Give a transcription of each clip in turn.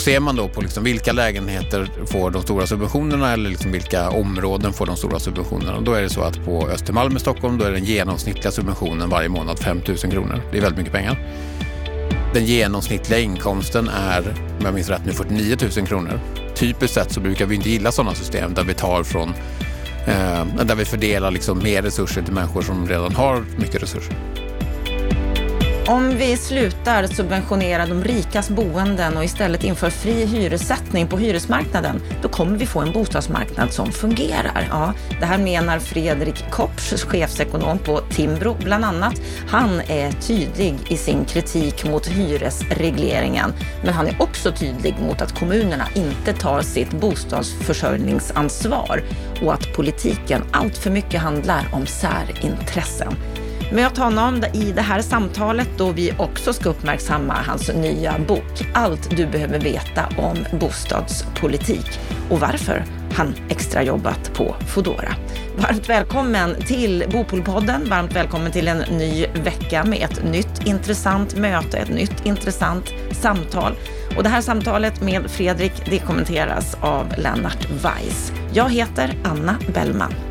Och ser man då på liksom vilka lägenheter får de stora subventionerna eller liksom vilka områden får de stora subventionerna. Då är det så att på Östermalm i Stockholm då är den genomsnittliga subventionen varje månad 5 000 kronor. Det är väldigt mycket pengar. Den genomsnittliga inkomsten är, om jag minns rätt nu, 49 000 kronor. Typiskt sett så brukar vi inte gilla sådana system där vi tar från eh, där vi fördelar liksom mer resurser till människor som redan har mycket resurser. Om vi slutar subventionera de rikas boenden och istället inför fri hyressättning på hyresmarknaden, då kommer vi få en bostadsmarknad som fungerar. Ja, det här menar Fredrik Kopsch, chefsekonom på Timbro bland annat. Han är tydlig i sin kritik mot hyresregleringen, men han är också tydlig mot att kommunerna inte tar sitt bostadsförsörjningsansvar och att politiken allt för mycket handlar om särintressen. Möt honom i det här samtalet då vi också ska uppmärksamma hans nya bok Allt du behöver veta om bostadspolitik och varför han extrajobbat på Fodora. Varmt välkommen till Bopolpodden. Varmt välkommen till en ny vecka med ett nytt intressant möte, ett nytt intressant samtal. Och det här samtalet med Fredrik, det kommenteras av Lennart Weiss. Jag heter Anna Bellman.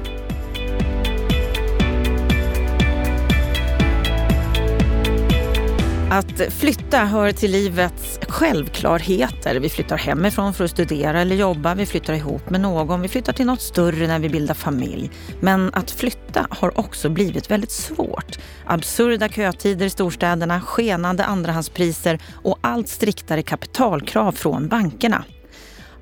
Att flytta hör till livets självklarheter. Vi flyttar hemifrån för att studera eller jobba, vi flyttar ihop med någon, vi flyttar till något större när vi bildar familj. Men att flytta har också blivit väldigt svårt. Absurda kötider i storstäderna, skenande andrahandspriser och allt striktare kapitalkrav från bankerna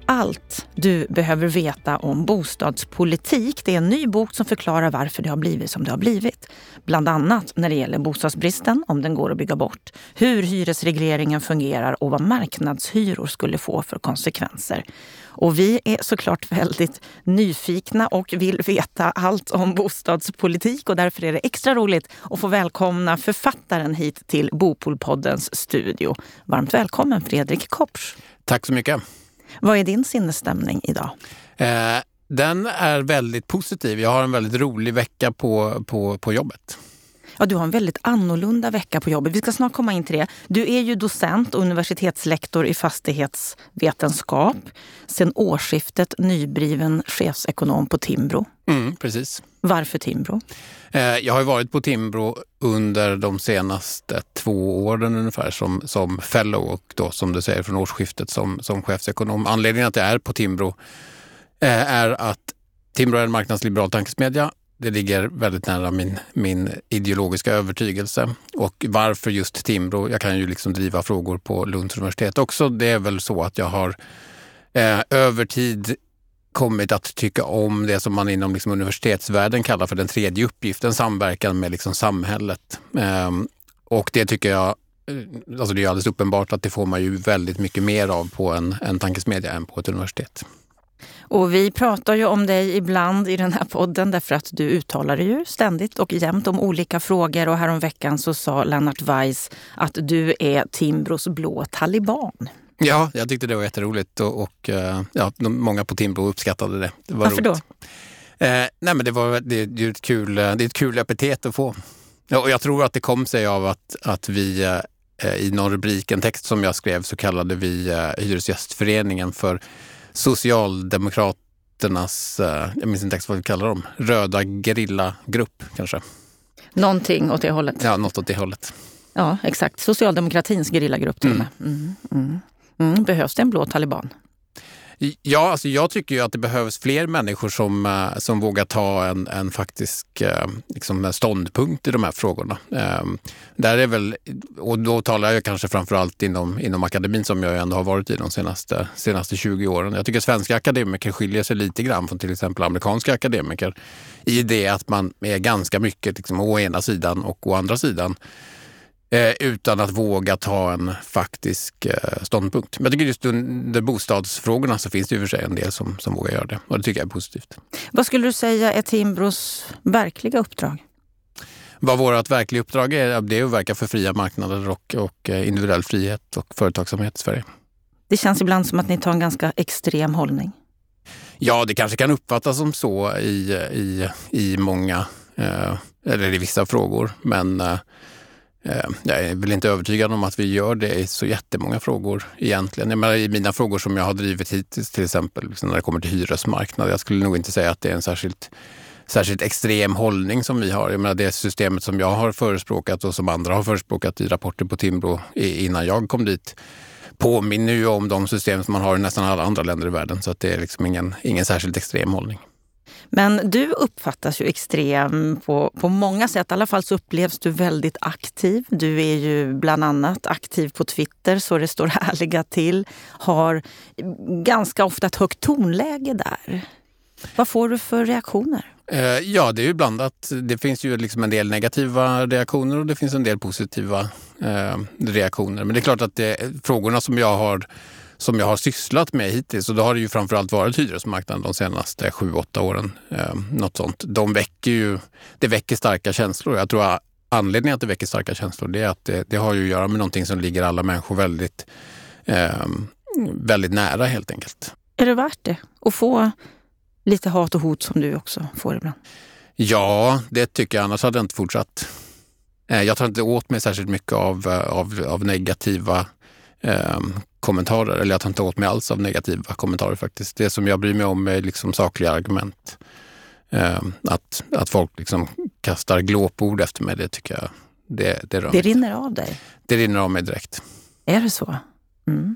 allt du behöver veta om bostadspolitik. Det är en ny bok som förklarar varför det har blivit som det har blivit. Bland annat när det gäller bostadsbristen, om den går att bygga bort, hur hyresregleringen fungerar och vad marknadshyror skulle få för konsekvenser. Och vi är såklart väldigt nyfikna och vill veta allt om bostadspolitik och därför är det extra roligt att få välkomna författaren hit till Bopolpoddens studio. Varmt välkommen Fredrik Kopsch. Tack så mycket. Vad är din sinnesstämning idag? Eh, den är väldigt positiv. Jag har en väldigt rolig vecka på, på, på jobbet. Ja, du har en väldigt annorlunda vecka på jobbet. Vi ska snart komma in till det. Du är ju docent och universitetslektor i fastighetsvetenskap. Sen årsskiftet nybliven chefsekonom på Timbro. Mm, precis. Varför Timbro? Eh, jag har varit på Timbro under de senaste två åren ungefär som, som fellow och då som du säger från årsskiftet som, som chefsekonom. Anledningen att jag är på Timbro eh, är att Timbro är en marknadsliberal tankesmedja. Det ligger väldigt nära min, min ideologiska övertygelse. Och varför just Timbro? Jag kan ju liksom driva frågor på Lunds universitet också. Det är väl så att jag har eh, över tid kommit att tycka om det som man inom liksom universitetsvärlden kallar för den tredje uppgiften, samverkan med liksom samhället. Eh, och det tycker jag, eh, alltså det är alldeles uppenbart att det får man ju väldigt mycket mer av på en, en tankesmedja än på ett universitet. Och vi pratar ju om dig ibland i den här podden därför att du uttalar dig ju ständigt och jämt om olika frågor. Och häromveckan så sa Lennart Weiss att du är Timbros blå taliban. Ja, jag tyckte det var jätteroligt och, och eh, ja, många på Timbro uppskattade det. det var Varför roligt. då? Eh, nej men det, var, det, det, är ett kul, det är ett kul epitet att få. Ja, och jag tror att det kom sig av att, att vi eh, i någon rubrik, en text som jag skrev, så kallade vi eh, Hyresgästföreningen för Socialdemokraternas, eh, jag minns inte exakt vad vi kallar dem, röda gerillagrupp kanske. Någonting åt det hållet. Ja, något åt det hållet. Ja, exakt. Socialdemokratins gerillagrupp till och med. Mm. Mm. mm. Mm, behövs det en blå taliban? Ja, alltså jag tycker ju att det behövs fler människor som, eh, som vågar ta en, en faktisk eh, liksom ståndpunkt i de här frågorna. Ehm, där är väl, och då talar jag kanske framförallt inom, inom akademin som jag ändå har varit i de senaste, senaste 20 åren. Jag tycker svenska akademiker skiljer sig lite grann från till exempel amerikanska akademiker i det att man är ganska mycket liksom, å ena sidan och å andra sidan Eh, utan att våga ta en faktisk eh, ståndpunkt. Men jag tycker just under bostadsfrågorna så finns det i och för sig en del som, som vågar göra det och det tycker jag är positivt. Vad skulle du säga är Timbros verkliga uppdrag? Vad vårt verkliga uppdrag är, det är att verka för fria marknader och, och eh, individuell frihet och företagsamhet i Sverige. Det känns ibland som att ni tar en ganska extrem hållning. Ja, det kanske kan uppfattas som så i, i, i många, eh, eller i vissa frågor. Men eh, Eh, jag är väl inte övertygad om att vi gör det i så jättemånga frågor egentligen. Jag menar, I mina frågor som jag har drivit hittills, till exempel liksom när det kommer till hyresmarknad, jag skulle nog inte säga att det är en särskilt särskilt extrem hållning som vi har. Jag menar, det systemet som jag har förespråkat och som andra har förespråkat i rapporter på Timbro innan jag kom dit påminner ju om de system som man har i nästan alla andra länder i världen. Så att det är liksom ingen, ingen särskilt extrem hållning. Men du uppfattas ju extrem på, på många sätt. I alla fall så upplevs du väldigt aktiv. Du är ju bland annat aktiv på Twitter så det står härliga till. Har ganska ofta ett högt tonläge där. Vad får du för reaktioner? Eh, ja, det är ju blandat. Det finns ju liksom en del negativa reaktioner och det finns en del positiva eh, reaktioner. Men det är klart att det, frågorna som jag har som jag har sysslat med hittills, och då har det ju framförallt varit hyresmarknaden de senaste sju, åtta åren. Eh, något sånt. De väcker ju, det väcker starka känslor. Jag tror att anledningen att det väcker starka känslor det är att det, det har ju att göra med någonting som ligger alla människor väldigt, eh, väldigt nära helt enkelt. Är det värt det? Att få lite hat och hot som du också får ibland? Ja, det tycker jag. Annars hade jag inte fortsatt. Eh, jag tar inte åt mig särskilt mycket av, eh, av, av negativa eh, kommentarer. Eller jag tar inte åt mig alls av negativa kommentarer faktiskt. Det som jag bryr mig om är liksom sakliga argument. Eh, att, att folk liksom kastar glåpord efter mig, det tycker jag det, det, det rinner av dig? Det rinner av mig direkt. Är det så? Mm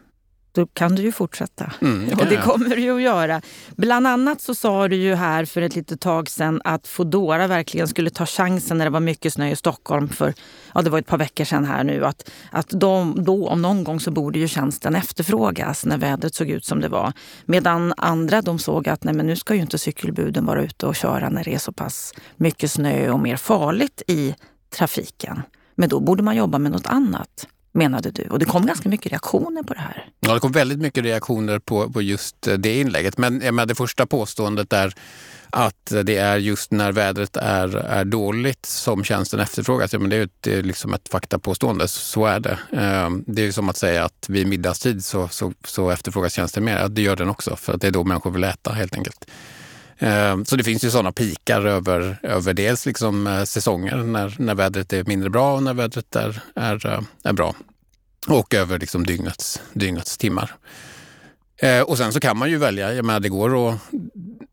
då kan du ju fortsätta. Mm, det och det kommer du att göra. Bland annat så sa du ju här för ett litet tag sedan att Fodora verkligen skulle ta chansen när det var mycket snö i Stockholm för, ja det var ett par veckor sedan här nu, att, att de, då om någon gång så borde ju tjänsten efterfrågas när vädret såg ut som det var. Medan andra de såg att nej men nu ska ju inte cykelbuden vara ute och köra när det är så pass mycket snö och mer farligt i trafiken. Men då borde man jobba med något annat menade du. Och det kom ganska mycket reaktioner på det här. Ja, det kom väldigt mycket reaktioner på, på just det inlägget. Men menar, det första påståendet är att det är just när vädret är, är dåligt som tjänsten efterfrågas. Ja, men det är, ett, det är liksom ett faktapåstående, så är det. Ehm, det är som att säga att vid middagstid så, så, så efterfrågas tjänsten mer. Det gör den också, för att det är då människor vill äta helt enkelt. Eh, så det finns ju sådana pikar över, över dels liksom eh, säsonger när, när vädret är mindre bra och när vädret är, är, eh, är bra. Och över liksom dygnets, dygnets timmar. Eh, och sen så kan man ju välja, jag menar det går att...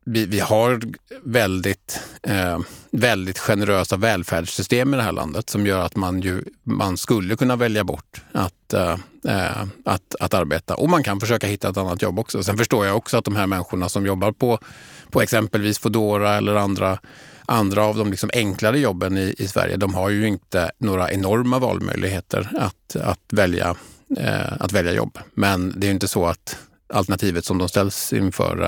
Vi, vi har väldigt, eh, väldigt generösa välfärdssystem i det här landet som gör att man, ju, man skulle kunna välja bort att, eh, att, att arbeta. Och man kan försöka hitta ett annat jobb också. Sen förstår jag också att de här människorna som jobbar på på exempelvis Foodora eller andra, andra av de liksom enklare jobben i, i Sverige, de har ju inte några enorma valmöjligheter att, att, välja, eh, att välja jobb. Men det är ju inte så att alternativet som de ställs inför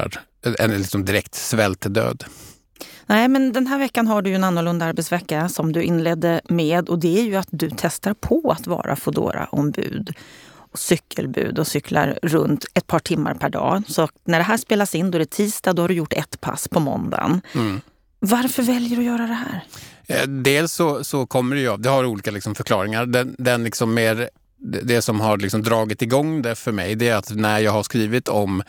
är en liksom direkt svältdöd. Nej, men den här veckan har du ju en annorlunda arbetsvecka som du inledde med och det är ju att du testar på att vara fodora ombud cykelbud och cyklar runt ett par timmar per dag. Så när det här spelas in, då är det tisdag, då har du gjort ett pass på måndagen. Mm. Varför väljer du att göra det här? Eh, dels så, så kommer det ju av, det har olika liksom förklaringar. Den, den liksom mer, det som har liksom dragit igång det för mig, det är att när jag har skrivit om,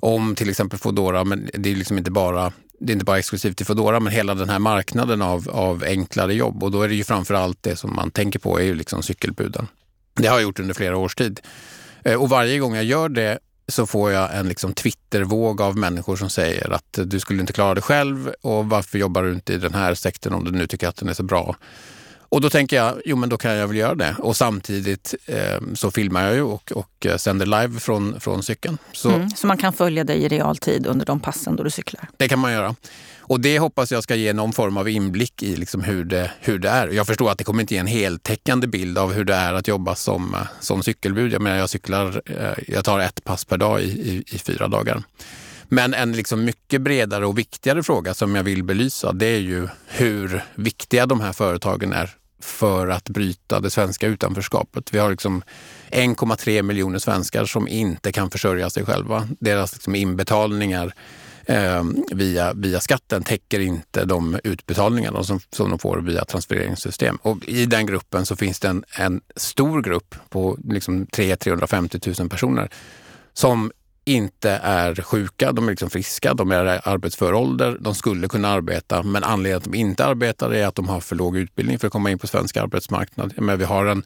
om till exempel Foodora, men det är liksom inte bara det är inte bara exklusivt till Foodora, men hela den här marknaden av, av enklare jobb. Och då är det ju framför allt det som man tänker på är ju liksom cykelbuden. Det har jag gjort under flera års tid. Eh, och varje gång jag gör det så får jag en liksom Twittervåg av människor som säger att du skulle inte klara det själv och varför jobbar du inte i den här sektorn om du nu tycker att den är så bra? Och då tänker jag, jo men då kan jag väl göra det. Och samtidigt eh, så filmar jag ju och, och sänder live från, från cykeln. Så, mm, så man kan följa dig i realtid under de passen då du cyklar? Det kan man göra. Och det hoppas jag ska ge någon form av inblick i liksom hur, det, hur det är. Jag förstår att det kommer inte ge en heltäckande bild av hur det är att jobba som, eh, som cykelbud. Jag menar, jag cyklar, eh, jag tar ett pass per dag i, i, i fyra dagar. Men en liksom mycket bredare och viktigare fråga som jag vill belysa, det är ju hur viktiga de här företagen är för att bryta det svenska utanförskapet. Vi har liksom 1,3 miljoner svenskar som inte kan försörja sig själva. Deras liksom inbetalningar eh, via, via skatten täcker inte de utbetalningar som, som de får via transfereringssystem. Och I den gruppen så finns det en, en stor grupp på liksom 300 350 000 personer som inte är sjuka, de är liksom friska, de är arbetsför ålder, de skulle kunna arbeta. Men anledningen att de inte arbetar är att de har för låg utbildning för att komma in på svensk arbetsmarknad. Men vi har en,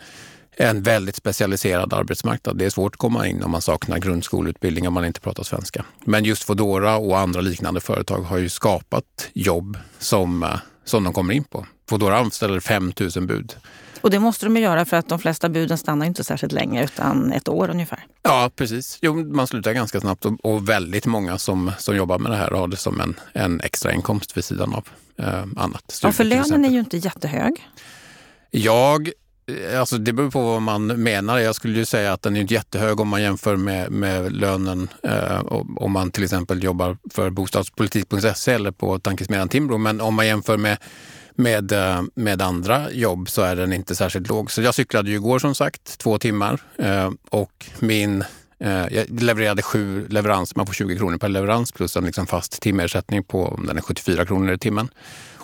en väldigt specialiserad arbetsmarknad. Det är svårt att komma in om man saknar grundskoleutbildning om man inte pratar svenska. Men just Foodora och andra liknande företag har ju skapat jobb som, eh, som de kommer in på. Foodora anställer 5 000 bud. Och det måste de ju göra för att de flesta buden stannar inte särskilt länge utan ett år ungefär. Ja, precis. Jo, man slutar ganska snabbt och, och väldigt många som, som jobbar med det här har det som en, en extra inkomst vid sidan av eh, annat. ja, för lönen är ju inte jättehög. Jag Alltså det beror på vad man menar. Jag skulle ju säga att den är inte jättehög om man jämför med, med lönen eh, om man till exempel jobbar för bostadspolitik.se eller på tankesmedjan Timbro. Men om man jämför med med, eh, med andra jobb så är den inte särskilt låg. Så jag cyklade ju igår som sagt, två timmar eh, och min eh, jag levererade sju leveranser, man får 20 kronor per leverans plus en liksom fast timersättning på den är 74 kronor i timmen.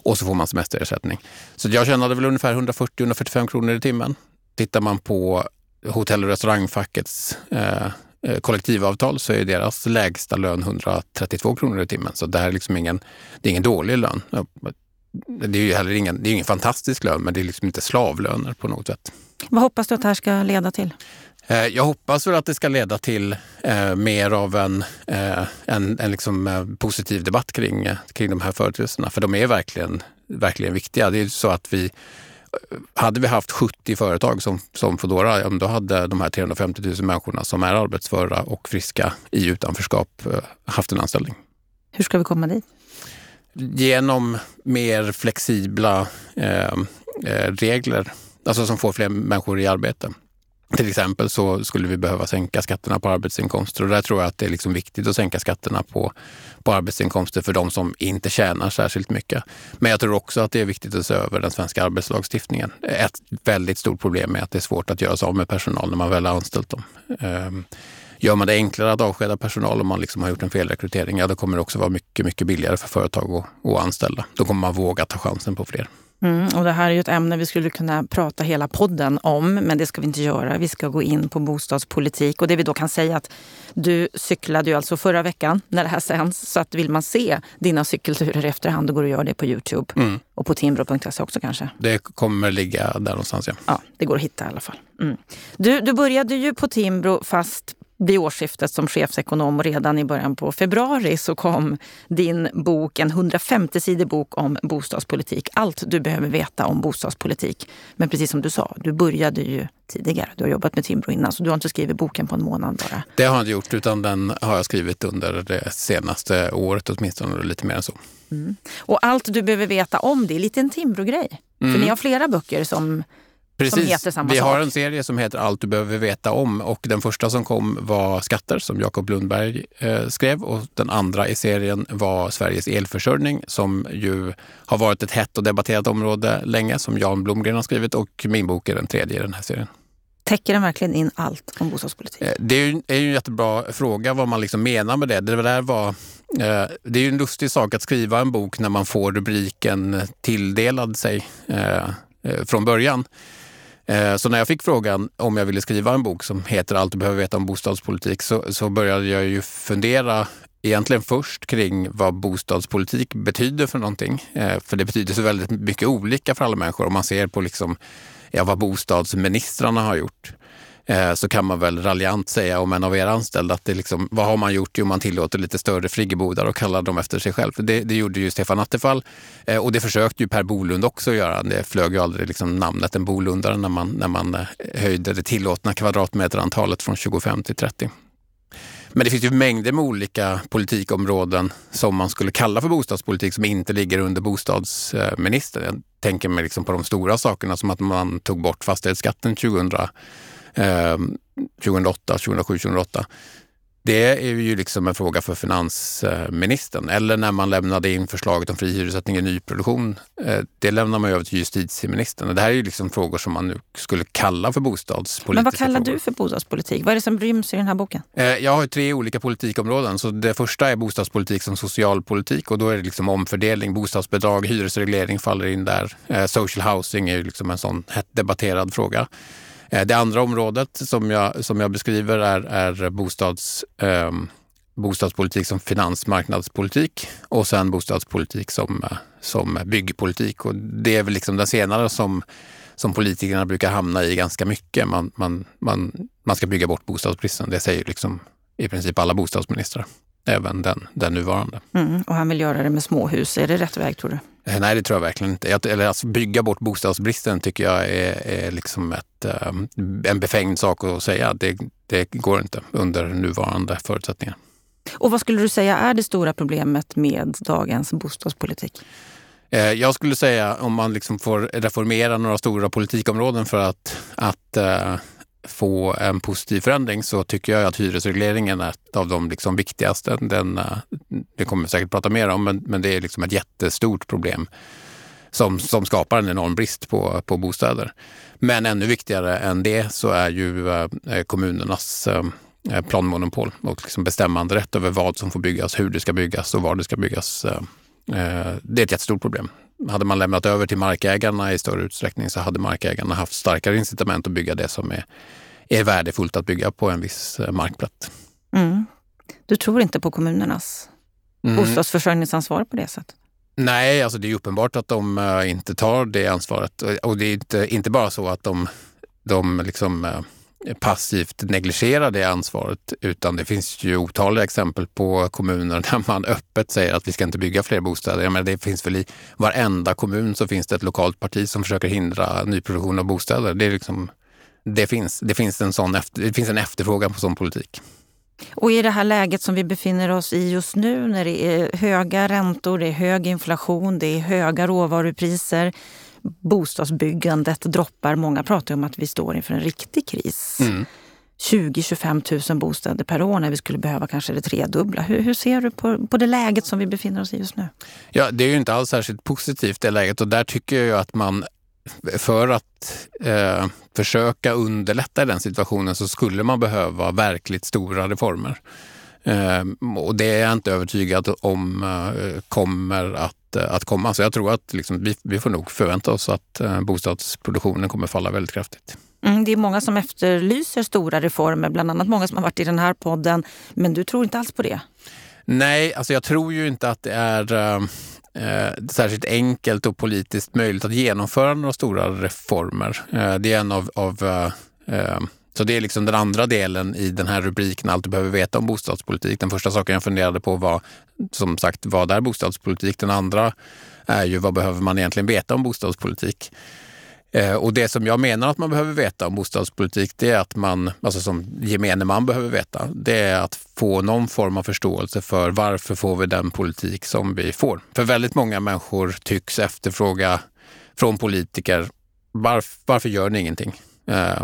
Och så får man semesterersättning. Så jag tjänade väl ungefär 140-145 kronor i timmen. Tittar man på hotell och restaurangfackets eh, eh kollektivavtal så är deras lägsta lön 132 kronor i timmen. Så det här är liksom ingen, det är ingen dålig lön det är ju heller ingen, det är ingen fantastisk lön, men det är liksom inte slavlöner på något sätt. Vad hoppas du att det här ska leda till? Eh, jag hoppas väl att det ska leda till eh, mer av en, eh, en, en liksom, eh, positiv debatt kring, eh, kring de här företeelserna. För de är verkligen, verkligen viktiga. Det är så att vi, eh, hade vi haft 70 företag som, som Foodora, ja, då hade de här 350 000 människorna som är arbetsföra och friska i utanförskap haft en anställning. Hur ska vi komma dit? genom mer flexibla regler, alltså som får fler människor i arbete. Till exempel så skulle vi behöva sänka skatterna på arbetsinkomster och där tror jag att det är liksom viktigt att sänka skatterna på, på arbetsinkomster för de som inte tjänar särskilt mycket. Men jag tror också att det är viktigt att se över den svenska arbetslagstiftningen. Ett väldigt stort problem är att det är svårt att göra sig av med personal när man väl har anställt dem. Um, Gör man det enklare att avskeda personal om man liksom har gjort en felrekrytering, ja då kommer det också vara mycket, mycket billigare för företag att, att anställa. Då kommer man våga ta chansen på fler. Mm, och det här är ju ett ämne vi skulle kunna prata hela podden om, men det ska vi inte göra. Vi ska gå in på bostadspolitik och det vi då kan säga att du cyklade ju alltså förra veckan när det här sänds. Så att vill man se dina cykelturer i efterhand, då går det att göra det på Youtube. Mm. Och på timbro.se också kanske? Det kommer ligga där någonstans, ja. Ja, det går att hitta i alla fall. Mm. Du, du började ju på Timbro fast vid årsskiftet som chefsekonom och redan i början på februari så kom din bok, en 150-sidig bok om bostadspolitik. Allt du behöver veta om bostadspolitik. Men precis som du sa, du började ju tidigare. Du har jobbat med Timbro innan, så du har inte skrivit boken på en månad bara. Det har jag inte gjort, utan den har jag skrivit under det senaste året åtminstone, lite mer än så. Mm. Och allt du behöver veta om det är lite en Timbro-grej. Mm. För ni har flera böcker som Precis. Vi har en serie som heter Allt du behöver veta om och den första som kom var Skatter som Jakob Lundberg eh, skrev och den andra i serien var Sveriges elförsörjning som ju har varit ett hett och debatterat område länge som Jan Blomgren har skrivit och min bok är den tredje i den här serien. Täcker den verkligen in allt om bostadspolitik? Eh, det är ju, är ju en jättebra fråga vad man liksom menar med det. Det, där var, eh, det är ju en lustig sak att skriva en bok när man får rubriken tilldelad sig eh, från början. Eh, så när jag fick frågan om jag ville skriva en bok som heter Allt du behöver veta om bostadspolitik så, så började jag ju fundera egentligen först kring vad bostadspolitik betyder för någonting. Eh, för det betyder så väldigt mycket olika för alla människor om man ser på liksom, ja, vad bostadsministrarna har gjort. Eh, så kan man väl raljant säga om en av era anställda att det liksom, vad har man gjort? Jo, man tillåter lite större friggebodar och kallar dem efter sig själv. Det, det gjorde ju Stefan Attefall eh, och det försökte ju Per Bolund också göra. Det flög ju aldrig liksom namnet en bolundare när man, när man eh, höjde det tillåtna kvadratmeterantalet från 25 till 30. Men det finns ju mängder med olika politikområden som man skulle kalla för bostadspolitik som inte ligger under bostadsministern. Jag tänker mig liksom på de stora sakerna som att man tog bort fastighetsskatten 2000 2008, 2007, 2008. Det är ju liksom en fråga för finansministern. Eller när man lämnade in förslaget om fri hyressättning i nyproduktion. Eh, det lämnar man över till justitieministern. det här är ju liksom frågor som man nu skulle kalla för bostadspolitiska Men vad kallar frågor. du för bostadspolitik? Vad är det som ryms i den här boken? Eh, jag har tre olika politikområden. Så det första är bostadspolitik som socialpolitik och då är det liksom omfördelning. Bostadsbidrag, hyresreglering faller in där. Eh, social housing är ju liksom en sån hett debatterad fråga. Eh, det andra området som jag, som jag beskriver är, är bostads, eh, bostadspolitik som finansmarknadspolitik och sen bostadspolitik som, eh, som byggpolitik. Och det är väl liksom den senare som, som politikerna brukar hamna i ganska mycket. Man, man, man, man ska bygga bort bostadsbristen. Det säger liksom i princip alla bostadsministrar, även den, den nuvarande. Mm, och han vill göra det med småhus. Är det rätt väg tror du? Eh, nej, det tror jag verkligen inte. Eller alltså, bygga bort bostadsbristen tycker jag är, är liksom ett, en befängd sak att säga. Det, det går inte under nuvarande förutsättningar. Och vad skulle du säga är det stora problemet med dagens bostadspolitik? Eh, jag skulle säga om man liksom får reformera några stora politikområden för att, att uh, få en positiv förändring så tycker jag att hyresregleringen är ett av de liksom viktigaste. Den, eh, det kommer vi säkert prata mer om, men, men det är liksom ett jättestort problem som, som skapar en enorm brist på, på bostäder. Men ännu viktigare än det så är ju eh, kommunernas eh, planmonopol och liksom bestämmande rätt över vad som får byggas, hur det ska byggas och var det ska byggas. Det är ett jättestort problem. Hade man lämnat över till markägarna i större utsträckning så hade markägarna haft starkare incitament att bygga det som är, är värdefullt att bygga på en viss markplätt. Mm. Du tror inte på kommunernas mm. bostadsförsörjningsansvar på det sättet? Nej, alltså det är uppenbart att de inte tar det ansvaret. Och det är inte, inte bara så att de, de liksom, passivt negligera det ansvaret utan det finns ju otaliga exempel på kommuner där man öppet säger att vi ska inte bygga fler bostäder. Men det finns väl i varenda kommun så finns det ett lokalt parti som försöker hindra nyproduktion av bostäder. Det, är liksom, det, finns, det, finns en sån efter, det finns en efterfrågan på sån politik. Och i det här läget som vi befinner oss i just nu när det är höga räntor, det är hög inflation, det är höga råvarupriser bostadsbyggandet droppar. Många pratar om att vi står inför en riktig kris. Mm. 20-25 000 bostäder per år när vi skulle behöva kanske det tredubbla. Hur, hur ser du på, på det läget som vi befinner oss i just nu? Ja, det är ju inte alls särskilt positivt det läget och där tycker jag att man för att eh, försöka underlätta i den situationen så skulle man behöva verkligt stora reformer. Eh, och det är jag inte övertygad om eh, kommer att Eh, att, komma. Så jag tror att liksom, vi, vi får nog förvänta oss att eh, bostadsproduktionen kommer falla väldigt kraftigt. Mm, det är många som efterlyser stora reformer, bland annat många som har varit i den här podden. Men du tror inte alls på det? Nej, alltså jag tror ju inte att det är eh, eh särskilt enkelt och politiskt möjligt att genomföra några stora reformer. Eh, det är en av, av eh, så det är liksom den andra delen i den här rubriken, allt du behöver veta om bostadspolitik. Den första saken jag funderade på var som sagt, vad är bostadspolitik? Den andra är ju vad behöver man egentligen veta om bostadspolitik? Eh, och det som jag menar att man behöver veta om bostadspolitik, det är att man, alltså som gemene man behöver veta, det är att få någon form av förståelse för varför får vi den politik som vi får? För väldigt många människor tycks efterfråga från politiker, varf, varför gör ni ingenting? Eh,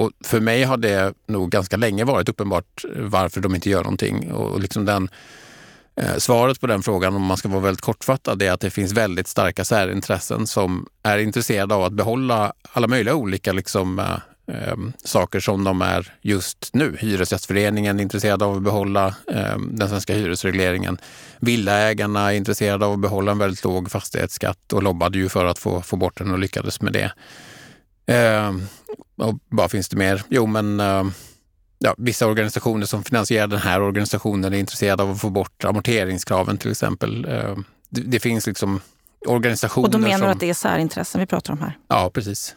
och för mig har det nog ganska länge varit uppenbart varför de inte gör någonting. Och liksom den, eh, svaret på den frågan, om man ska vara väldigt kortfattad, är att det finns väldigt starka särintressen som är intresserade av att behålla alla möjliga olika liksom, eh, eh saker som de är just nu. Hyresgästföreningen är intresserad av att behålla eh, den svenska hyresregleringen. Villaägarna är intresserade av att behålla en väldigt låg fastighetsskatt och lobbade ju för att få, få bort den och lyckades med det. Eh, och vad finns det mer? Jo, men eh, ja, vissa organisationer som finansierar den här organisationen är intresserade av att få bort amorteringskraven till exempel. Eh, det, det, finns liksom organisationer Och då menar som, du att det är särintressen vi pratar om här? Ja, precis.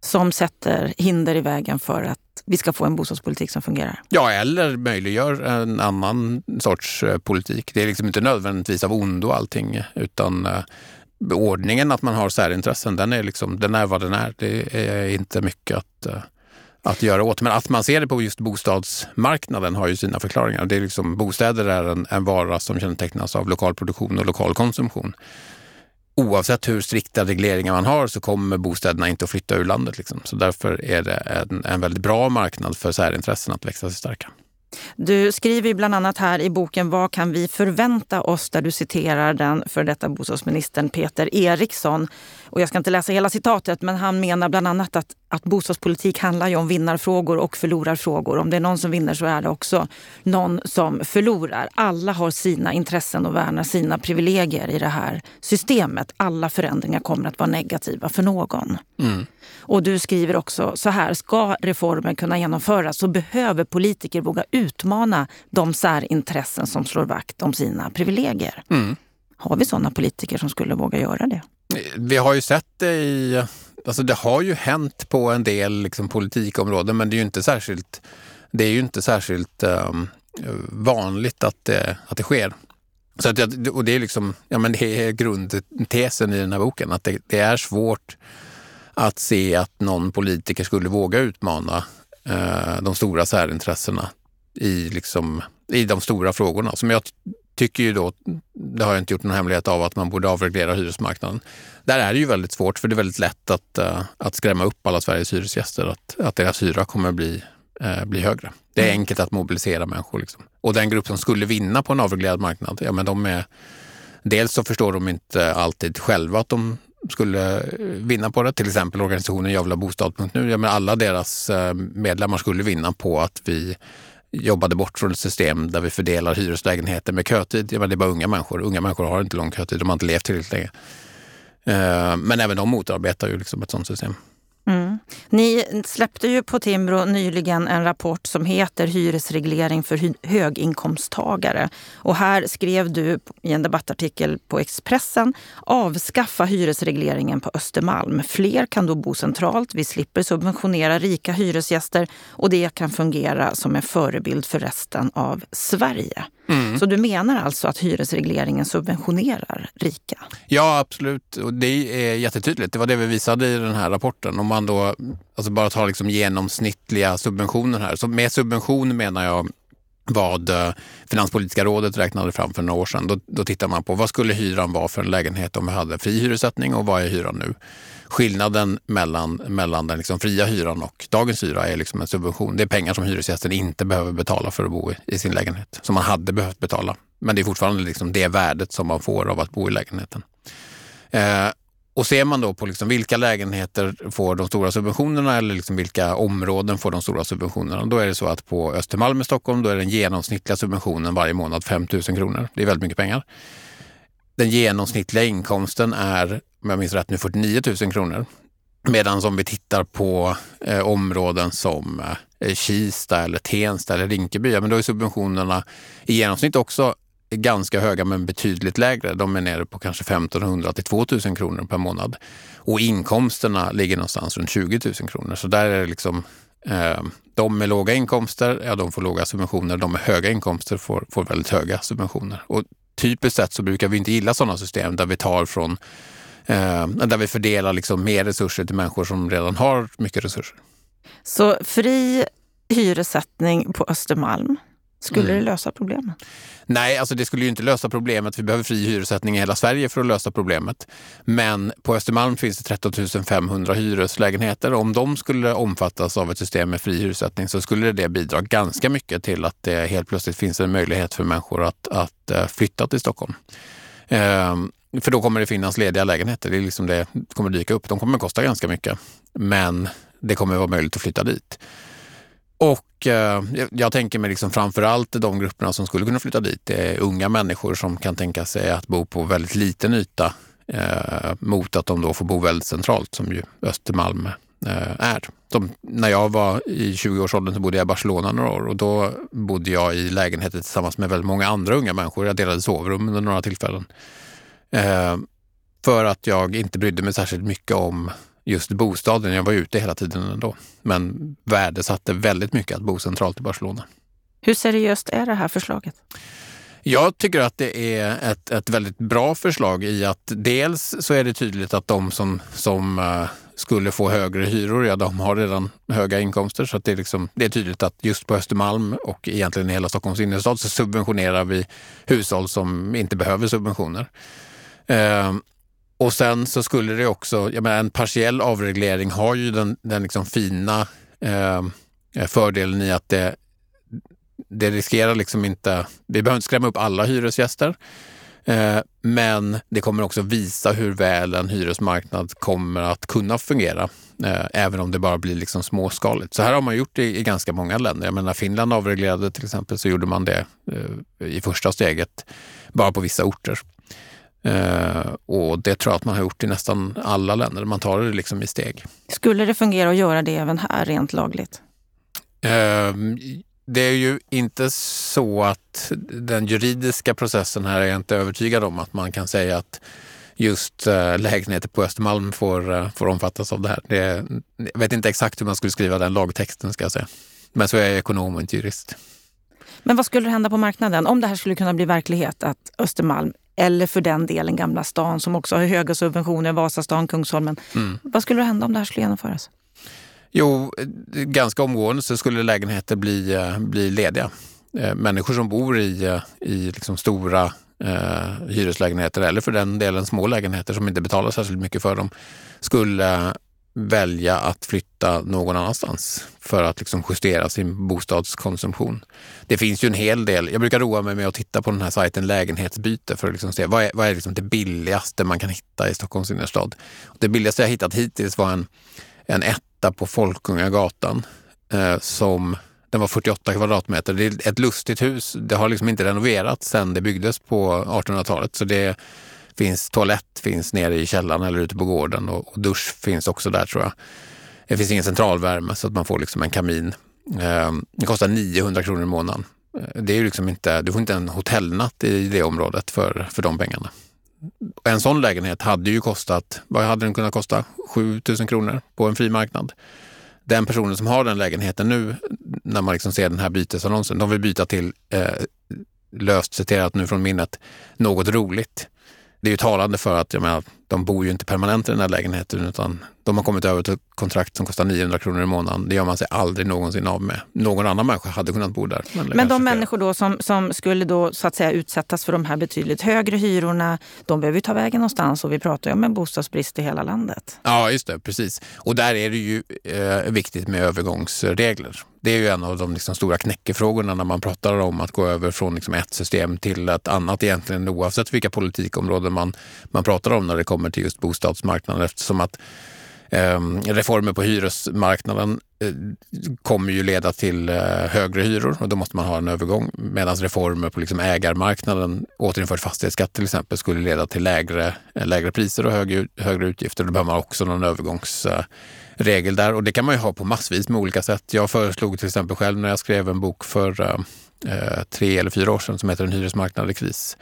Som sätter hinder i vägen för att vi ska få en bostadspolitik som fungerar? Ja, eller möjliggör en annan sorts eh, politik. Det är liksom inte nödvändigtvis av ondo allting, utan ordningen att man har särintressen, den är, liksom, den är vad den är. Det är inte mycket att, eh, att göra åt. Men att man ser det på just bostadsmarknaden har ju sina förklaringar. Det är liksom, bostäder är en, en vara som kännetecknas av lokal produktion och lokal konsumtion. Oavsett hur strikta regleringar man har så kommer bostäderna inte att flytta ur landet. Liksom. Så därför är det en, en väldigt bra marknad för särintressen att växa sig starka. Du skriver bland annat här i boken Vad kan vi förvänta oss? där du citerar den för detta bostadsministern Peter Eriksson. Och jag ska inte läsa hela citatet, men han menar bland annat att, att bostadspolitik handlar ju om vinnarfrågor och förlorarfrågor. Om det är någon som vinner så är det också någon som förlorar. Alla har sina intressen och värnar sina privilegier i det här systemet. Alla förändringar kommer att vara negativa för någon. Mm. Och du skriver också så här, ska reformer kunna genomföras så behöver politiker våga utmana de särintressen som slår vakt om sina privilegier. Mm. Har vi sådana politiker som skulle våga göra det? Vi har ju sett det i... Alltså det har ju hänt på en del liksom, politikområden men det är ju inte särskilt, det är ju inte särskilt um, vanligt att det, att det sker. Så att, och det är liksom, ja men det är grundtesen i den här boken, att det, det är svårt att se att någon politiker skulle våga utmana eh, de stora särintressena i, liksom, i de stora frågorna. Som jag tycker ju då, det har jag inte gjort någon hemlighet av, att man borde avreglera hyresmarknaden. Där är det ju väldigt svårt för det är väldigt lätt att, uh, att skrämma upp alla Sveriges hyresgäster att, att deras hyra kommer bli, uh, bli högre. Det är mm. enkelt att mobilisera människor. Liksom. Och den grupp som skulle vinna på en avreglerad marknad, ja men de är... Dels så förstår de inte alltid själva att de skulle eh, vinna på det. Till exempel organisationen Javlabostad.nu. Ja, men alla deras medlemmar skulle vinna på att vi jobbade bort från ett system där vi fördelar hyreslägenheter med kötid. Ja, det är bara unga människor. Unga människor har inte lång kötid, de har inte levt tillräckligt länge. Eh, men även de motarbetar ju liksom ett sådant system. Mm. Ni släppte ju på Timbro nyligen en rapport som heter Hyresreglering för höginkomsttagare. Och här skrev du i en debattartikel på Expressen avskaffa hyresregleringen på Östermalm. Fler kan då bo centralt, vi slipper subventionera rika hyresgäster och det kan fungera som en förebild för resten av Sverige. Mm. Så du menar alltså att hyresregleringen subventionerar rika? Ja, absolut. Och det är jättetydligt. Det var det vi visade i den här rapporten. Om man då alltså bara tar liksom genomsnittliga subventioner här. Så med subvention menar jag vad eh, Finanspolitiska rådet räknade fram för några år sedan. Då, då tittar man på vad skulle hyran vara för en lägenhet om vi hade fri hyressättning och vad är hyran nu? Skillnaden mellan, mellan den liksom fria hyran och dagens hyra är liksom en subvention. Det är pengar som hyresgästen inte behöver betala för att bo i, i sin lägenhet, som man hade behövt betala. Men det är fortfarande liksom det värdet som man får av att bo i lägenheten. Eh, och ser man då på liksom vilka lägenheter får de stora subventionerna eller liksom vilka områden får de stora subventionerna, då är det så att på Östermalm i Stockholm då är den genomsnittliga subventionen varje månad 5 000 kronor. Det är väldigt mycket pengar. Den genomsnittliga inkomsten är, om jag minns rätt nu, 49 000 kronor. Medan om vi tittar på eh, områden som eh, eh, Kista eller Tensta eller Rinkeby, ja, men då är subventionerna i genomsnitt också ganska höga men betydligt lägre. De är nere på kanske 1500 till 2000 kronor per månad. Och inkomsterna ligger någonstans runt 20 000 kronor. Så där är det liksom eh, de med låga inkomster, ja de får låga subventioner. De med höga inkomster får, får väldigt höga subventioner. Och typiskt sett så brukar vi inte gilla sådana system där vi tar från eh, där vi fördelar liksom mer resurser till människor som redan har mycket resurser. Så fri hyressättning på Östermalm, skulle mm. det lösa problemet? Nej, alltså det skulle ju inte lösa problemet. Vi behöver fri hyressättning i hela Sverige för att lösa problemet. Men på Östermalm finns det 13 500 hyreslägenheter. Om de skulle omfattas av ett system med fri hyressättning så skulle det bidra ganska mycket till att det helt plötsligt finns en möjlighet för människor att, att eh, flytta till Stockholm. Ehm, för då kommer det finnas lediga lägenheter. Det, är liksom det kommer dyka upp. De kommer kosta ganska mycket, men det kommer vara möjligt att flytta dit. Och eh, jag tänker mig liksom framför allt de grupperna som skulle kunna flytta dit. Det är unga människor som kan tänka sig att bo på väldigt liten yta eh, mot att de då får bo väldigt centralt som ju Östermalm eh, är. De, när jag var i 20-årsåldern så bodde jag i Barcelona några år och då bodde jag i lägenheter tillsammans med väldigt många andra unga människor. Jag delade sovrum under några tillfällen. Eh, för att jag inte brydde mig särskilt mycket om just bostaden. Jag var ute hela tiden ändå, men värdesatte väldigt mycket att bo centralt i Barcelona. Hur seriöst är det här förslaget? Jag tycker att det är ett, ett väldigt bra förslag i att dels så är det tydligt att de som, som uh, skulle få högre hyror, ja de har redan höga inkomster. Så det, är liksom, det är tydligt att just på Östermalm och egentligen i hela Stockholms innerstad så subventionerar vi hushåll som inte behöver subventioner. Och sen så skulle det också, jag menar, en partiell avreglering har ju den, den liksom fina ehm, eh, fördelen i att det, det riskerar liksom inte, vi behöver inte skrämma upp alla hyresgäster. Eh, men det kommer också visa hur väl en hyresmarknad kommer att kunna fungera, eh, även om det bara blir liksom småskaligt. Så här har man gjort i, i ganska många länder. Jag menar, Finland avreglerade till exempel så gjorde man det eh, i första steget bara på vissa orter. Uh, och det tror jag att man har gjort i nästan alla länder. Man tar det liksom i steg. Skulle det fungera att göra det även här rent lagligt? Uh, det är ju inte så att den juridiska processen här är jag inte övertygad om att man kan säga att just äh, lägenheter på Östermalm får, äh, får omfattas av det här. Det, jag vet inte exakt hur man skulle skriva den lagtexten ska jag säga. Men så är jag ekonom och inte jurist. Men vad skulle hända på marknaden om det här skulle kunna bli verklighet? Att Östermalm, eller för den delen Gamla stan som också har höga subventioner, Vasastan, Kungsholmen. Mm. Vad skulle hända om det här skulle genomföras? Jo, ganska omgående så skulle lägenheter bli, eh, bli lediga. Eh, människor som bor i, eh, i liksom stora eh, hyreslägenheter eller för den delen små lägenheter som inte betalar särskilt mycket för dem skulle välja att flytta någon annanstans för att liksom justera sin bostadskonsumtion. Det finns ju en hel del. Jag brukar roa mig med att titta på den här sajten Lägenhetsbyte för att liksom se vad är, vad är liksom det billigaste man kan hitta i Stockholms innerstad. Det billigaste jag hittat hittills var en, en etta på Folkungagatan eh, som den var 48 kvadratmeter. Det är ett lustigt hus. Det har liksom inte renoverats sedan det byggdes på 1800-talet. Så det finns toalett finns nere i källaren eller ute på gården och, och dusch finns också där tror jag. Det finns ingen centralvärme så att man får liksom en kamin. Ehm, det kostar 900 kronor i månaden. Eh, det är ju liksom inte, du får inte en hotellnatt i det området för, för de pengarna. En sån lägenhet hade ju kostat, vad hade den kunnat kosta? 7000 kronor på en fri marknad. Den personen som har den lägenheten nu, när man liksom ser den här bytesannonsen, de vill byta till, eh, löst citerat nu från minnet, något roligt det är ju talande för att jag menar, de bor ju inte permanent i den här lägenheten utan de har kommit över till ett kontrakt som kostar 900 kronor i månaden. Det gör man sig aldrig någonsin av med. Någon annan människa hade kunnat bo där. Men, men de människor då som, som skulle då så att säga utsättas för de här betydligt högre hyrorna, de behöver ju ta vägen någonstans och vi pratar ju om en bostadsbrist i hela landet. Ja, just det, precis. Och där är det ju eh, viktigt med övergångsregler. Det är ju en av de liksom stora knäckefrågorna när man pratar om att gå över från liksom ett system till ett annat egentligen oavsett vilka politikområden man, man pratar om när det kommer till just bostadsmarknaden eftersom att ehm, reformer på hyresmarknaden eh, kommer ju leda till eh, högre hyror och då måste man ha en övergång. Medan reformer på liksom ägarmarknaden, återinförd fastighetsskatt till exempel, skulle leda till lägre, eh, lägre priser och högre, högre utgifter. Då behöver man också någon övergångsregel där och det kan man ju ha på massvis med olika sätt. Jag föreslog till exempel själv när jag skrev en bok för tre eller fyra år sedan som heter En hyresmarknad i kris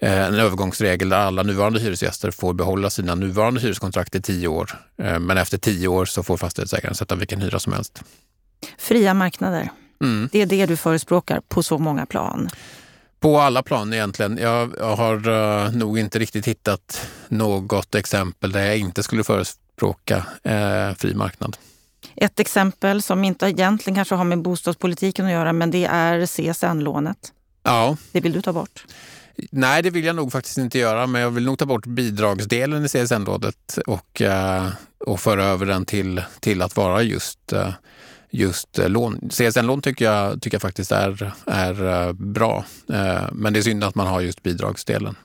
en övergångsregel där alla nuvarande hyresgäster får behålla sina nuvarande hyreskontrakt i tio år. Eh, men efter tio år så får fastighetsägaren sätta vilken hyra som helst. Fria marknader. Mm. Det är det du förespråkar på så många plan. På alla plan egentligen. Jag, jag har uh, nog inte riktigt hittat något exempel där jag inte skulle förespråka uh, fri marknad. Ett exempel som inte egentligen kanske har med bostadspolitiken att göra, men det är CSN-lånet. Ja. Det vill du ta bort? Nej, det vill jag nog faktiskt inte göra, men jag vill nog ta bort bidragsdelen i CSN-rådet och, eh, och föra över den till, till att vara just, eh, just eh, lån. CSN-lån tycker jag, tycker jag faktiskt är, är bra, men det är synd att man har just bidragsdelen.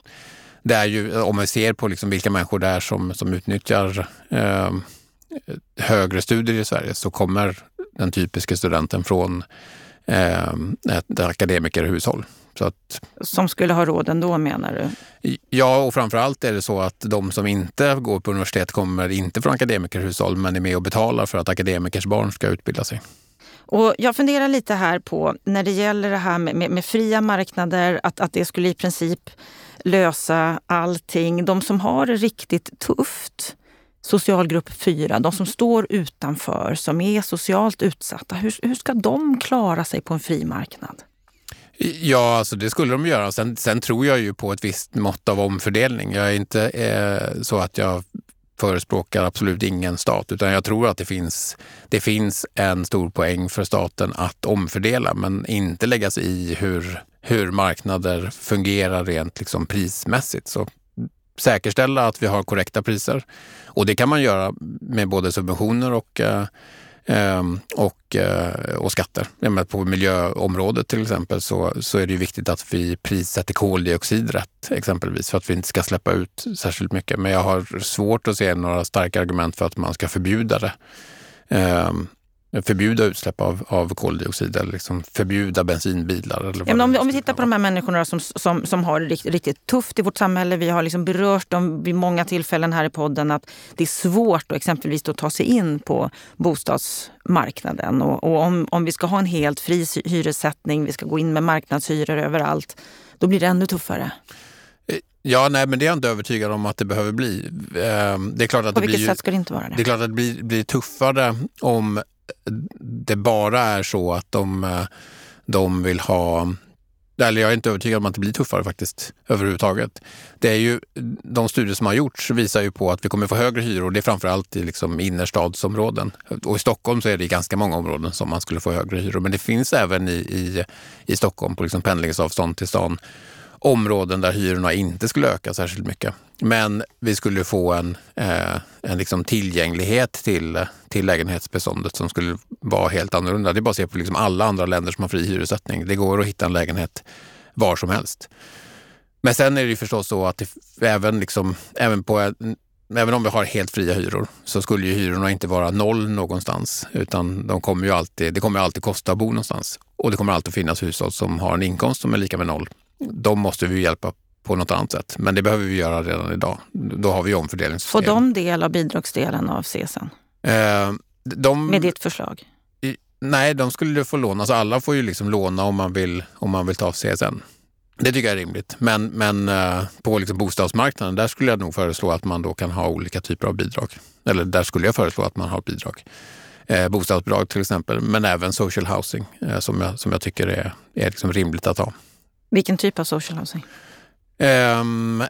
Det är ju, om vi ser på liksom vilka människor det är som, som utnyttjar högre studier i Sverige så kommer den typiska studenten från ett akademikerhushåll. Så att, som skulle ha råd ändå menar du? Ja, och framförallt är det så att de som inte går på universitet kommer inte från akademikerhushåll men är med och betalar för att akademikers barn ska utbilda sig. Och jag funderar lite här på när det gäller det här med, med, med fria marknader, att, att det skulle i princip lösa allting. De som har det riktigt tufft, socialgrupp 4, de som står utanför, som är socialt utsatta, hur, hur ska de klara sig på en fri marknad? Ja, alltså det skulle de göra. Sen, sen, tror jag ju på ett visst mått av omfördelning. Jag är inte eh, så att jag förespråkar absolut ingen stat, utan jag tror att det finns, det finns en stor poäng för staten att omfördela, men inte lägga sig i hur, hur marknader fungerar rent liksom prismässigt. Så säkerställa att vi har korrekta priser. Och det kan man göra med både subventioner och eh, Ehm, och, eh, och skatter. På miljöområdet till exempel så, så är det viktigt att vi prissätter koldioxid rätt exempelvis för att vi inte ska släppa ut särskilt mycket. Men jag har svårt att se några starka argument för att man ska förbjuda det. Ehm, Förbjuda utsläpp av, av koldioxid eller liksom förbjuda bensinbilar. Eller ja, om, om, vi tittar på de här människorna som, som, som har det riktigt, riktigt tufft i vårt samhälle. Vi har liksom berört dem vid många tillfällen här i podden att det är svårt att exempelvis att ta sig in på bostadsmarknaden. Och, och om, om vi ska ha en helt fri hyressättning, vi ska gå in med marknadshyror överallt, då blir det ännu tuffare. Ja, nej, men det är jag inte övertygad om att det behöver bli. Ehm, det är klart att På det vilket blir, sätt ska det inte vara det? Det är klart att det blir, blir tuffare om det bara är så att de, de vill ha eller jag är inte övertygad om att det blir tuffare faktiskt överhuvudtaget. Det är ju, de studier som har gjorts visar ju på att vi kommer få högre hyror. Det är framförallt i liksom innerstadsområden. Och i Stockholm så är det i ganska många områden som man skulle få högre hyror. Men det finns även i, i, i Stockholm på liksom pendlingsavstånd till stan områden där hyrorna inte skulle öka särskilt mycket. Men vi skulle få en, eh, en liksom tillgänglighet till, till lägenhetsbeståndet som skulle vara helt annorlunda. Det är bara att se på liksom alla andra länder som har fri hyressättning. Det går att hitta en lägenhet var som helst. Men sen är det ju förstås så att det, även, liksom, även, på, även om vi har helt fria hyror så skulle ju hyrorna inte vara noll någonstans utan de kommer ju alltid, det kommer alltid kosta att bo någonstans. Och det kommer alltid finnas hushåll som har en inkomst som är lika med noll de måste vi hjälpa på något annat sätt. Men det behöver vi göra redan idag. Då har vi omfördelningssystem. Får de del av bidragsdelen av CSN? Eh, de, Med ditt förslag? I, nej, de skulle få låna. Alltså alla får ju liksom låna om man vill, om man vill ta CSN. Det tycker jag är rimligt. Men, men eh, på liksom bostadsmarknaden, där skulle jag nog föreslå att man då kan ha olika typer av bidrag. Eller där skulle jag föreslå att man har bidrag. Eh, bostadsbidrag till exempel, men även social housing eh, som, jag, som jag tycker är, är liksom rimligt att ha. Vilken typ av social housing? Um,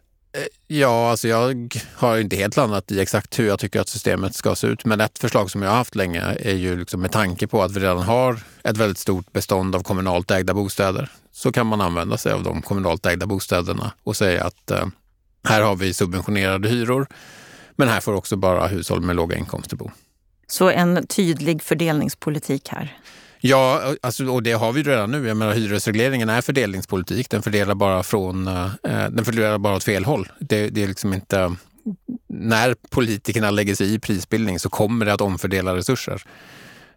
ja, alltså jag har inte helt landat i exakt hur jag tycker att systemet ska se ut. Men ett förslag som jag har haft länge är ju liksom med tanke på att vi redan har ett väldigt stort bestånd av kommunalt ägda bostäder så kan man använda sig av de kommunalt ägda bostäderna och säga att uh, här har vi subventionerade hyror men här får också bara hushåll med låga inkomster bo. Så en tydlig fördelningspolitik här? Ja, alltså, och det har vi redan nu. Jag menar, hyresregleringen är fördelningspolitik. Den fördelar bara, från, eh, eh, den fördelar bara åt fel håll. Det, det är liksom inte... När politikerna lägger sig i prisbildning så kommer det att omfördela resurser.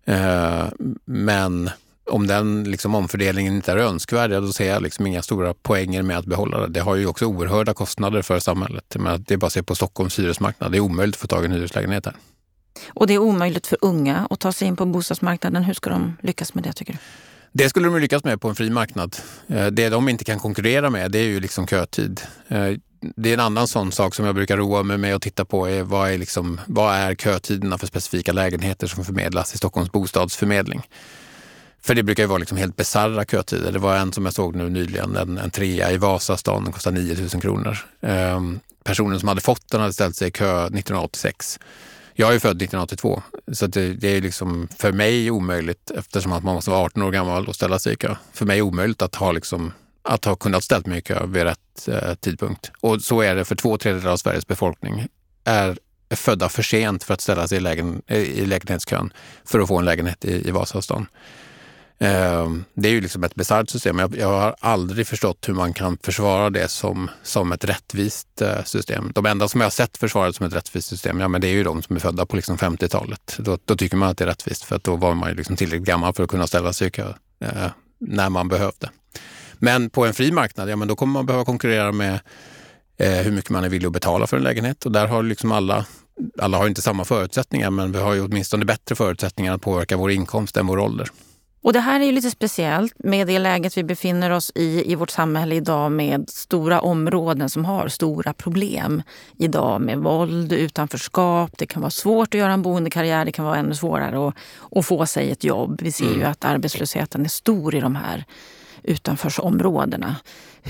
Eh, men om den liksom omfördelningen inte är önskvärd, då ser jag liksom inga stora poänger med att behålla det. Det har ju också oerhörda kostnader för samhället. Men det är bara att se på Stockholms hyresmarknad. Det är omöjligt att få tag i en hyreslägenhet här. Och det är omöjligt för unga att ta sig in på bostadsmarknaden. Hur ska de lyckas med det tycker du? Det skulle de lyckas med på en fri marknad. Eh, det de inte kan konkurrera med det är ju liksom kötid. Eh, det är en annan sån sak som jag brukar roa mig med att titta på. Är vad, är liksom, vad är kötiderna för specifika lägenheter som förmedlas i Stockholms bostadsförmedling? För det brukar ju vara liksom helt bisarra kötider. Det var en som jag såg nu nyligen, en, en trea i Vasastan, den kostar 9 000 kronor. Ehm, personen som hade fått den hade ställt sig i kö 1986. Jag är född 1982, så det, det, är liksom för mig omöjligt, eftersom att man måste vara 18 år gammal och ställa sig i kö. För mig omöjligt att ha, liksom, att ha kunnat ställa mig i kö vid rätt eh, tidpunkt. Och så är det för två tredjedelar av Sveriges befolkning. Är födda för sent för att ställa sig i, lägen, i lägenhetskön för att få en lägenhet i, i Vasastan. Ehm, det är ju liksom ett bisarrt system. Jag, jag, har aldrig förstått hur man kan försvara det som, som ett rättvist eh, system. De enda som jag har sett försvara det som ett rättvist system, ja men det är ju de som är födda på liksom 50-talet. Då, då, tycker man att det är rättvist för att då var man ju liksom tillräckligt gammal för att kunna ställa sig i kö eh, när man behövde. Men på en fri marknad, ja men då kommer man behöva konkurrera med eh, hur mycket man är villig att betala för en lägenhet och där har liksom alla alla har inte samma förutsättningar, men vi har ju åtminstone bättre förutsättningar att påverka vår inkomst än vår ålder. Och det här är ju lite speciellt med det läget vi befinner oss i i vårt samhälle idag med stora områden som har stora problem idag med våld, utanförskap. Det kan vara svårt att göra en boendekarriär. Det kan vara ännu svårare att, att få sig ett jobb. Vi ser ju mm. att arbetslösheten är stor i de här utanförsområdena.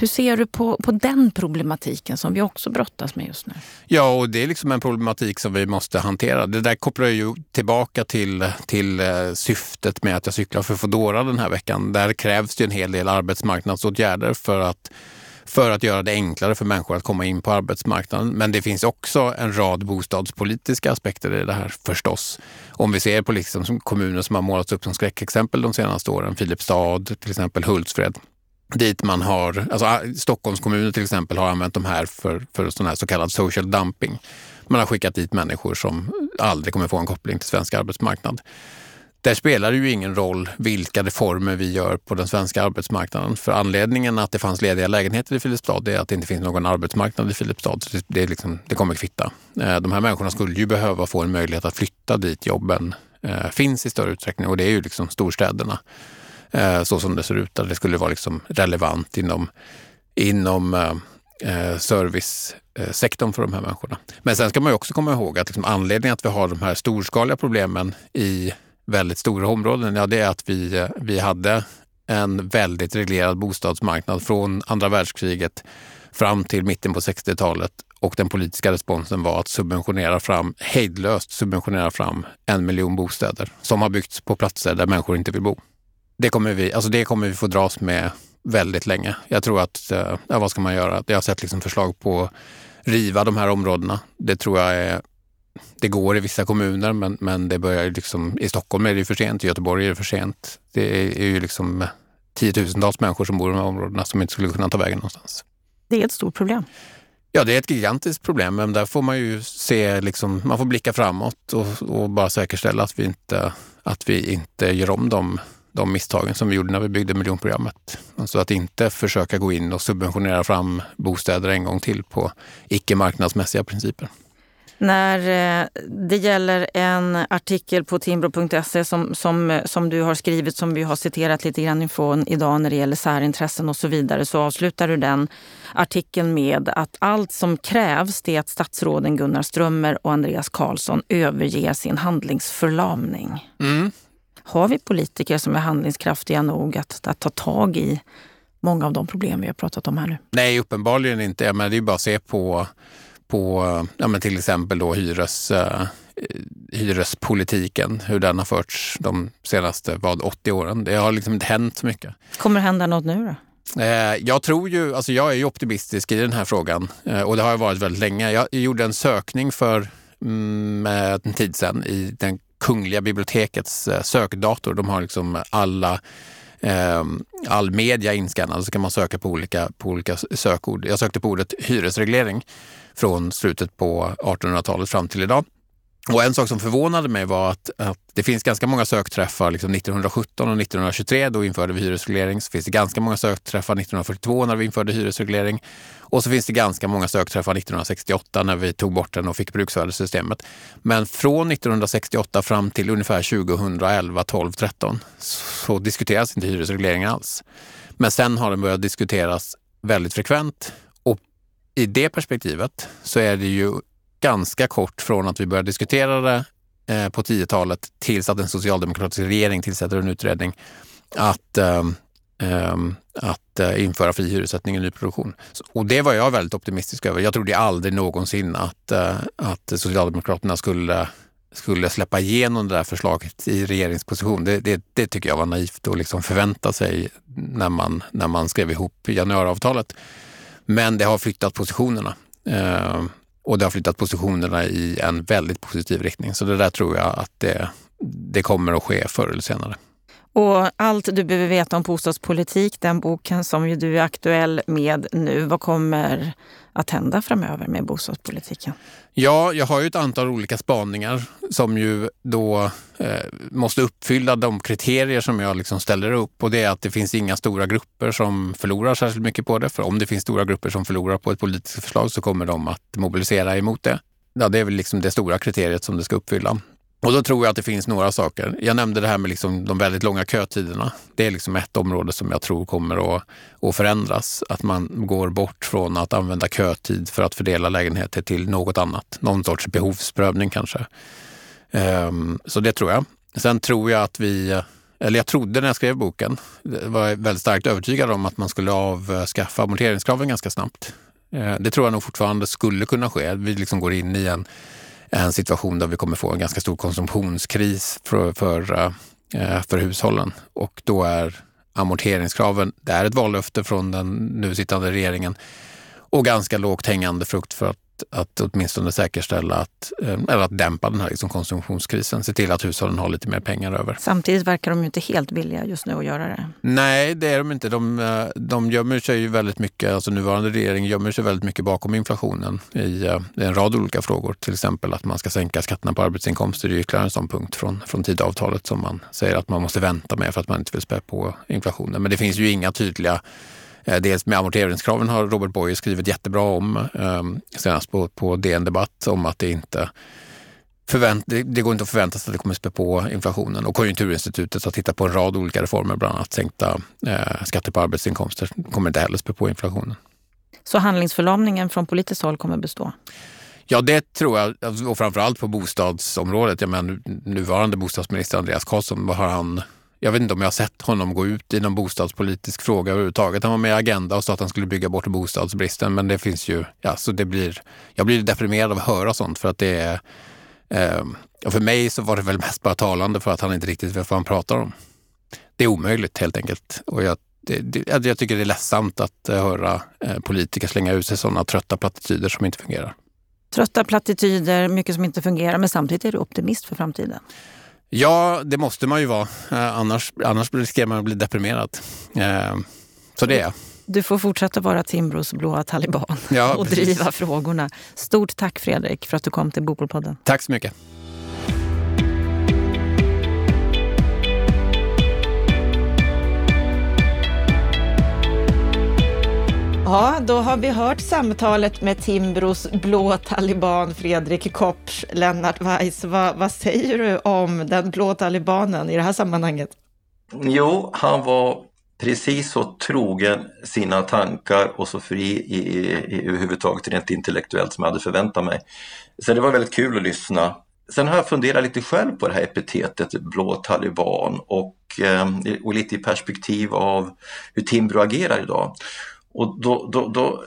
Hur ser du på, på den problematiken som vi också brottas med just nu? Ja, och det är liksom en problematik som vi måste hantera. Det där kopplar ju tillbaka till, till eh, syftet med att jag cyklar för Foodora den här veckan. Där krävs det en hel del arbetsmarknadsåtgärder för att för att göra det enklare för människor att komma in på arbetsmarknaden. Men det finns också en rad bostadspolitiska aspekter i det här förstås. Om vi ser på liksom kommuner som har målats upp som skräckexempel de senaste åren, Filipstad, till exempel Hultsfred, dit man har, alltså ah, Stockholms kommun till exempel har använt de här för, för sån här så kallad social dumping. Man har skickat dit människor som aldrig kommer få en koppling till svensk arbetsmarknad. där spelar det ju ingen roll vilka reformer vi gör på den svenska arbetsmarknaden. För anledningen att det fanns lediga lägenheter i Filipstad är att det inte finns någon arbetsmarknad i Filipstad. Så det, är liksom, det kommer kvitta. Eh, de här människorna skulle ju behöva få en möjlighet att flytta dit jobben eh, finns i större utsträckning och det är ju liksom storstäderna Eh, så som det ser ut. Att det skulle vara liksom relevant inom, inom eh, eh, servicesektorn för de här människorna. Men sen ska man också komma ihåg att liksom anledningen att vi har de här storskaliga problemen i väldigt stora områden, ja det är att vi, vi hade en väldigt reglerad bostadsmarknad från andra världskriget fram till mitten på 60-talet och den politiska responsen var att subventionera fram, hejdlöst subventionera fram en miljon bostäder som har byggts på platser där människor inte vill bo. Det kommer vi, alltså det kommer vi få dras med väldigt länge. Jag tror att, eh, ja, vad ska man göra? Jag har sett liksom förslag på att riva de här områdena. Det tror jag är det går i vissa kommuner men, men det börjar liksom, i Stockholm är det för sent, i Göteborg är det för sent. Det är ju liksom tiotusentals människor som bor i de här områdena som inte skulle kunna ta vägen någonstans. Det är ett stort problem. Ja, det är ett gigantiskt problem, men där får man ju se, liksom, man får blicka framåt och, och, bara säkerställa att vi inte, att vi inte gör om de, de misstagen som vi gjorde när vi byggde miljonprogrammet. Alltså att inte försöka gå in och subventionera fram bostäder en gång till på icke marknadsmässiga principer. När eh, det gäller en artikel på timbro.se som, som, som du har skrivit, som vi har citerat lite grann ifrån idag när det gäller särintressen och så vidare, så avslutar du den artikeln med att allt som krävs det är att statsråden Gunnar Strömmer och Andreas Karlsson överger sin handlingsförlamning. Mm. Har vi politiker som är handlingskraftiga nog att, att ta tag i många av de problem vi har pratat om här nu? Nej, uppenbarligen inte. Men det är bara att se på på ja, men till exempel då hyres, uh, hyrespolitiken, hur den har förts de senaste vad, 80 åren. Det har liksom inte hänt så mycket. Kommer det hända något nu då? Eh, jag tror ju, alltså jag är ju optimistisk i den här frågan eh, och det har jag varit väldigt länge. Jag gjorde en sökning för mm, en tid sedan i den Kungliga bibliotekets eh, sökdator. De har liksom alla ehm, all media inskannad så kan man söka på olika, på olika sökord. Jag sökte på ordet hyresreglering från slutet på 1800-talet fram till idag. Och en sak som förvånade mig var att, att det finns ganska många sökträffar liksom 1917 och 1923, då införde vi hyresreglering. Så finns det ganska många sökträffar 1942 när vi införde hyresreglering. Och så finns det ganska många sökträffar 1968 när vi tog bort den och fick bruksvärdessystemet. Men från 1968 fram till ungefär 2011, 12, 13 så diskuteras inte hyresreglering alls. Men sen har den börjat diskuteras väldigt frekvent i det perspektivet så är det ju ganska kort från att vi började diskutera det eh, på 10-talet tills att en socialdemokratisk regering tillsätter en utredning att, eh, ehm, eh, att införa fri hyressättning i nyproduktion. Och det var jag väldigt optimistisk över. Jag trodde aldrig någonsin att, eh, att Socialdemokraterna skulle skulle släppa igenom det där förslaget i regeringsposition. Det, det, det tycker jag var naivt att liksom förvänta sig när man, när man skrev ihop januariavtalet. Men det har flyttat positionerna. Eh, och det har flyttat positionerna i en väldigt positiv riktning. Så det där tror jag att det, det kommer att ske förr eller senare. Och allt du behöver veta om bostadspolitik, den boken som ju du är aktuell med nu, vad kommer att hända framöver med bostadspolitiken? Ja, jag har ju ett antal olika spaningar som ju då eh, måste uppfylla de kriterier som jag liksom ställer upp och det är att det finns inga stora grupper som förlorar särskilt mycket på det. För om det finns stora grupper som förlorar på ett politiskt förslag så kommer de att mobilisera emot det. Ja, det är väl liksom det stora kriteriet som det ska uppfylla. Och då tror jag att det finns några saker. Jag nämnde det här med liksom de väldigt långa kötiderna. Det är liksom ett område som jag tror kommer att, att förändras. Att man går bort från att använda kötid för att fördela lägenheter till något annat. Någon sorts behovsprövning kanske. Um, så det tror jag. Sen tror jag att vi, eller jag trodde när jag skrev boken, var väldigt starkt övertygad om att man skulle avskaffa amorteringskraven ganska snabbt. Uh, det tror jag nog fortfarande skulle kunna ske. Vi liksom går in i en en situation där vi kommer få en ganska stor konsumtionskris för, för, eh, för hushållen. Och då är amorteringskraven, det är ett vallöfte från den nu sittande regeringen och ganska lågt hängande frukt för att att, att åtminstone säkerställa att, eh, eller att dämpa den här liksom konsumtionskrisen. Se till att hushållen har lite mer pengar över. Samtidigt verkar de ju inte helt villiga just nu att göra det. Nej, det är de inte. De, eh, de gömmer sig ju väldigt mycket, alltså nuvarande regering gömmer sig väldigt mycket bakom inflationen i, i en rad olika frågor. Till exempel att man ska sänka skatterna på arbetsinkomster. Det är ytterligare en sån punkt från, från Tidöavtalet som man säger att man måste vänta med för att man inte vill spä på inflationen. Men det finns ju inga tydliga Eh, dels med amorteringskraven har Robert Boye skrivit jättebra om, eh, senast på, på DN Debatt, om att det inte förvänt, det, det går inte att förvänta sig att det kommer spä på inflationen. Och Konjunkturinstitutet har tittat på en rad olika reformer, bland annat sänkta eh, skatter på arbetsinkomster, kommer inte heller spä på inflationen. Så handlingsförlamningen från politiskt håll kommer bestå? Ja, det tror jag. Och framförallt på bostadsområdet. Jag menar, nuvarande bostadsminister Andreas Karlsson, vad har han jag vet inte om jag har sett honom gå ut i någon bostadspolitisk fråga överhuvudtaget. Han var med i Agenda och sa att han skulle bygga bort bostadsbristen. Men det finns ju, ja, så det blir, jag blir deprimerad av att höra sånt för att det är, eh, för mig så var det väl mest bara talande för att han inte riktigt vet vad han pratar om. Det är omöjligt helt enkelt. Och jag, det, det, jag tycker det är ledsamt att eh, höra eh, politiker slänga ut sig sådana trötta plattityder som inte fungerar. Trötta plattityder, mycket som inte fungerar, men samtidigt är du optimist för framtiden. Ja, det måste man ju vara. Eh, annars, annars riskerar man att bli deprimerad. Eh, så det är jag. Du får fortsätta vara Timbros blåa taliban ja, och driva frågorna. Stort tack Fredrik för att du kom till Bopolpodden. Tack så mycket. Ja, då har vi hört samtalet med Timbros blå taliban Fredrik Kopsch. Lennart Weiss, vad, vad säger du om den blå talibanen i det här sammanhanget? Jo, han var precis så trogen sina tankar och så fri i, i, i överhuvudtaget rent intellektuellt som jag hade förväntat mig. Så det var väldigt kul att lyssna. Sen har jag funderat lite själv på det här epitetet blå taliban och, eh, och lite i perspektiv av hur Timbro agerar idag. Och då, då, då,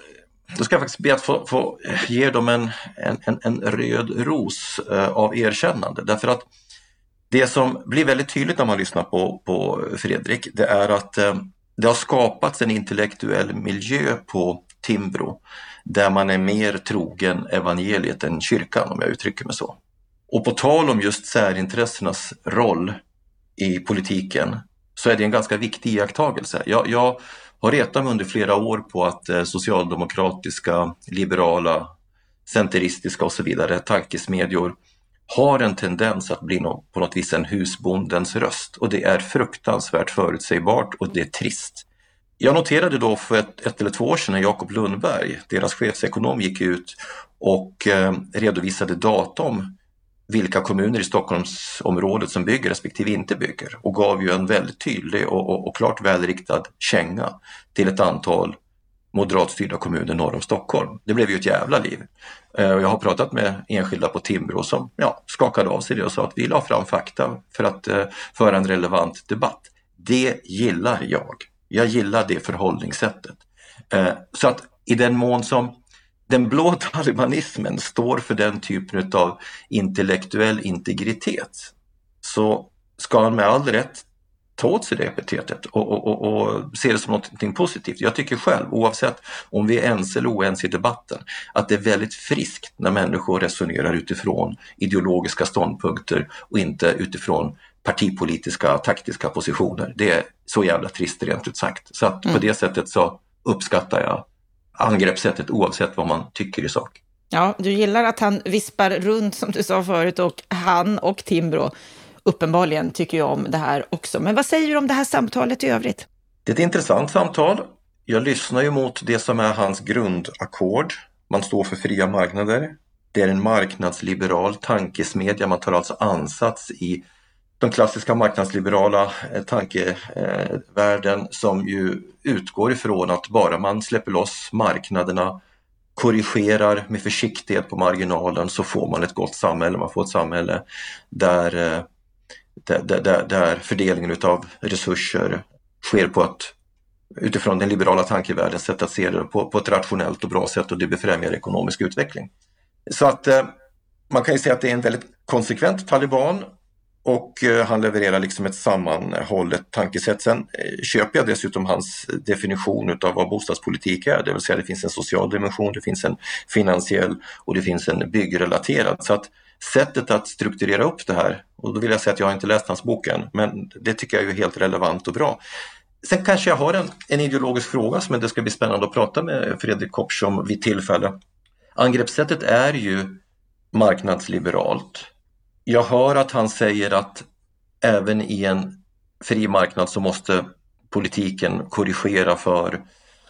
då ska jag faktiskt be att få, få ge dem en, en, en röd ros eh, av erkännande därför att det som blir väldigt tydligt när man lyssnar på, på Fredrik det är att eh, det har skapats en intellektuell miljö på Timbro där man är mer trogen evangeliet än kyrkan om jag uttrycker mig så. Och på tal om just särintressenas roll i politiken så är det en ganska viktig iakttagelse. Jag, jag har retat mig under flera år på att eh, socialdemokratiska, liberala, centeristiska och så vidare tankesmedjor har en tendens att bli på något vis en husbondens röst och det är fruktansvärt förutsägbart och det är trist. Jag noterade då för ett, ett eller två år sedan när Jakob Lundberg, deras chefsekonom, gick ut och eh, redovisade data om vilka kommuner i Stockholmsområdet som bygger respektive inte bygger och gav ju en väldigt tydlig och, och, och klart välriktad känga till ett antal moderatstyrda kommuner norr om Stockholm. Det blev ju ett jävla liv. Eh, jag har pratat med enskilda på Timbro som ja, skakade av sig det och sa att vi la fram fakta för att eh, föra en relevant debatt. Det gillar jag. Jag gillar det förhållningssättet. Eh, så att i den mån som den blå talibanismen står för den typen av intellektuell integritet så ska han med all rätt ta åt sig det epitetet och, och, och, och se det som något positivt. Jag tycker själv, oavsett om vi är ense eller oense i debatten, att det är väldigt friskt när människor resonerar utifrån ideologiska ståndpunkter och inte utifrån partipolitiska taktiska positioner. Det är så jävla trist rent ut sagt. Så att mm. på det sättet så uppskattar jag angreppssättet oavsett vad man tycker i sak. Ja, du gillar att han vispar runt som du sa förut och han och Timbro uppenbarligen tycker ju om det här också. Men vad säger du om det här samtalet i övrigt? Det är ett intressant samtal. Jag lyssnar ju mot det som är hans grundackord. Man står för fria marknader. Det är en marknadsliberal tankesmedja. Man tar alltså ansats i den klassiska marknadsliberala eh, tankevärlden som ju utgår ifrån att bara man släpper loss marknaderna, korrigerar med försiktighet på marginalen så får man ett gott samhälle. Man får ett samhälle eh, där, där, där, där fördelningen utav resurser sker på ett utifrån den liberala tankevärldens sätt att se det på, på ett rationellt och bra sätt och det befrämjar ekonomisk utveckling. Så att eh, man kan ju säga att det är en väldigt konsekvent taliban och eh, han levererar liksom ett sammanhållet tankesätt. Sen eh, köper jag dessutom hans definition av vad bostadspolitik är, det vill säga det finns en social dimension, det finns en finansiell och det finns en byggrelaterad. Så att sättet att strukturera upp det här, och då vill jag säga att jag har inte läst hans bok än, men det tycker jag är helt relevant och bra. Sen kanske jag har en, en ideologisk fråga som det ska bli spännande att prata med Fredrik Kopsch om vid tillfälle. Angreppssättet är ju marknadsliberalt. Jag hör att han säger att även i en fri marknad så måste politiken korrigera för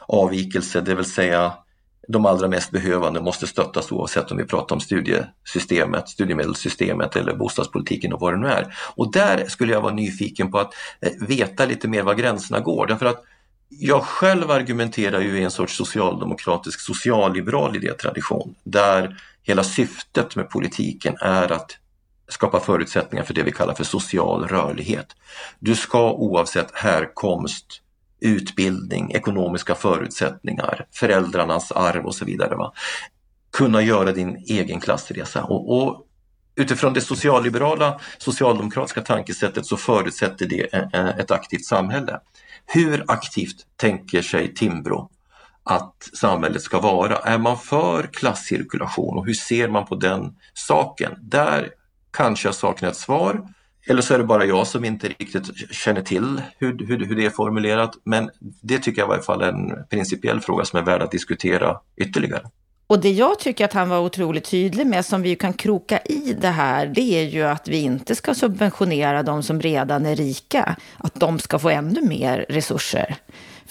avvikelse, det vill säga de allra mest behövande måste stöttas oavsett om vi pratar om studiesystemet, studiemedelssystemet eller bostadspolitiken och vad det nu är. Och där skulle jag vara nyfiken på att eh, veta lite mer var gränserna går därför att jag själv argumenterar ju i en sorts socialdemokratisk socialliberal idétradition där hela syftet med politiken är att skapa förutsättningar för det vi kallar för social rörlighet. Du ska oavsett härkomst, utbildning, ekonomiska förutsättningar, föräldrarnas arv och så vidare. Va? Kunna göra din egen klassresa. Och, och utifrån det socialliberala, socialdemokratiska tankesättet så förutsätter det eh, eh, ett aktivt samhälle. Hur aktivt tänker sig Timbro att samhället ska vara? Är man för klasscirkulation och hur ser man på den saken? Där kanske jag saknar ett svar. Eller så är det bara jag som inte riktigt känner till hur, hur, hur det är formulerat. Men det tycker jag i varje fall är en principiell fråga som är värd att diskutera ytterligare. Och det jag tycker att han var otroligt tydlig med, som vi kan kroka i det här, det är ju att vi inte ska subventionera de som redan är rika, att de ska få ännu mer resurser.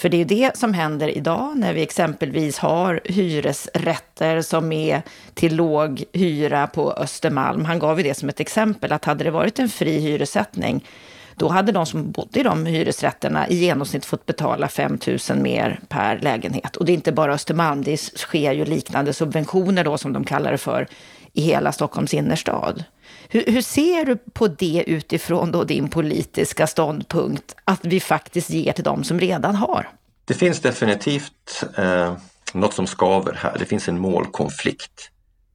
För det är det som händer idag när vi exempelvis har hyresrätter som är till låg hyra på Östermalm. Han gav ju det som ett exempel, att hade det varit en fri hyressättning, då hade de som bodde i de hyresrätterna i genomsnitt fått betala 5 000 mer per lägenhet. Och det är inte bara Östermalm, det sker ju liknande subventioner då, som de kallar det för, i hela Stockholms innerstad. Hur, hur, ser du på det utifrån då din politiska ståndpunkt, att vi faktiskt ger till de som redan har? Det finns definitivt eh, något som skaver här. Det finns en målkonflikt.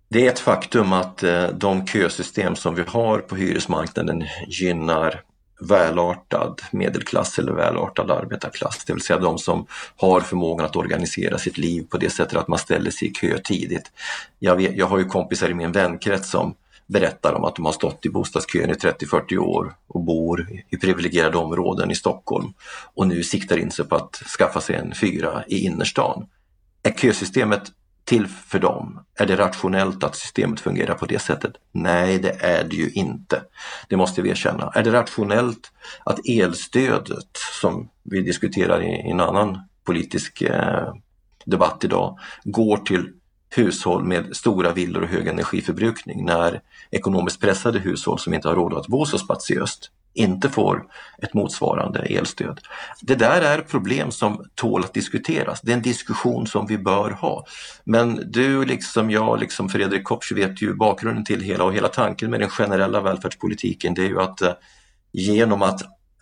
Det är ett faktum att eh, de kösystem som vi har på hyresmarknaden gynnar välartad medelklass eller välartad arbetarklass, det vill säga de som har förmågan att organisera sitt liv på det sättet att man ställer sig i kö tidigt. Jag, vet, jag har ju kompisar i min vänkrets som berättar om att de har stått i bostadskön i 30-40 år och bor i privilegierade områden i Stockholm och nu siktar in sig på att skaffa sig en fyra i innerstan. Är kösystemet till för dem? Är det rationellt att systemet fungerar på det sättet? Nej, det är det ju inte. Det måste vi erkänna. Är det rationellt att elstödet som vi diskuterar i en annan politisk eh, debatt idag går till hushåll med stora villor och hög energiförbrukning när ekonomiskt pressade hushåll som inte har råd att bo så spatiöst inte får ett motsvarande elstöd. Det där är problem som tål att diskuteras. Det är en diskussion som vi bör ha. Men du liksom jag, liksom Fredrik Kopsch vet ju bakgrunden till hela och hela tanken med den generella välfärdspolitiken det är ju att eh, genom att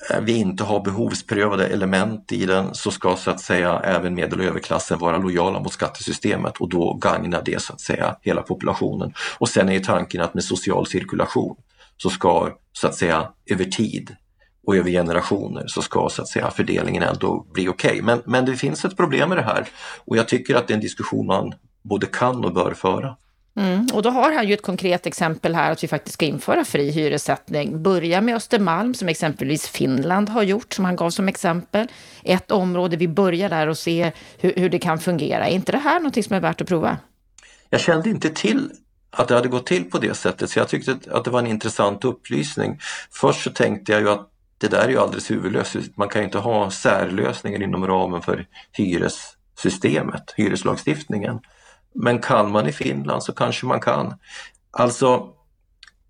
Eh, vi inte har behovsprövade element i den så ska så att säga även medel och överklassen vara lojala mot skattesystemet och då gagnar det så att säga hela populationen. Och sen är tanken att med social cirkulation så ska så att säga över tid och över generationer så ska så att säga fördelningen ändå bli okej. Okay. Men, men det finns ett problem med det här och jag tycker att det är en diskussion man både kan och bör föra. Mm. Och då har han ju ett konkret exempel här att vi faktiskt ska införa fri hyressättning. Börja med Östermalm som exempelvis Finland har gjort, som han gav som exempel. Ett område, vi börjar där och ser hur, hur det kan fungera. Är inte det här någonting som är värt att prova? Jag kände inte till att det hade gått till på det sättet så jag tyckte att det var en intressant upplysning. Först så tänkte jag ju att det där är ju alldeles huvudlöst. Man kan ju inte ha särlösningar inom ramen för hyressystemet, hyreslagstiftningen. Men kan man i Finland så kanske man kan. Alltså,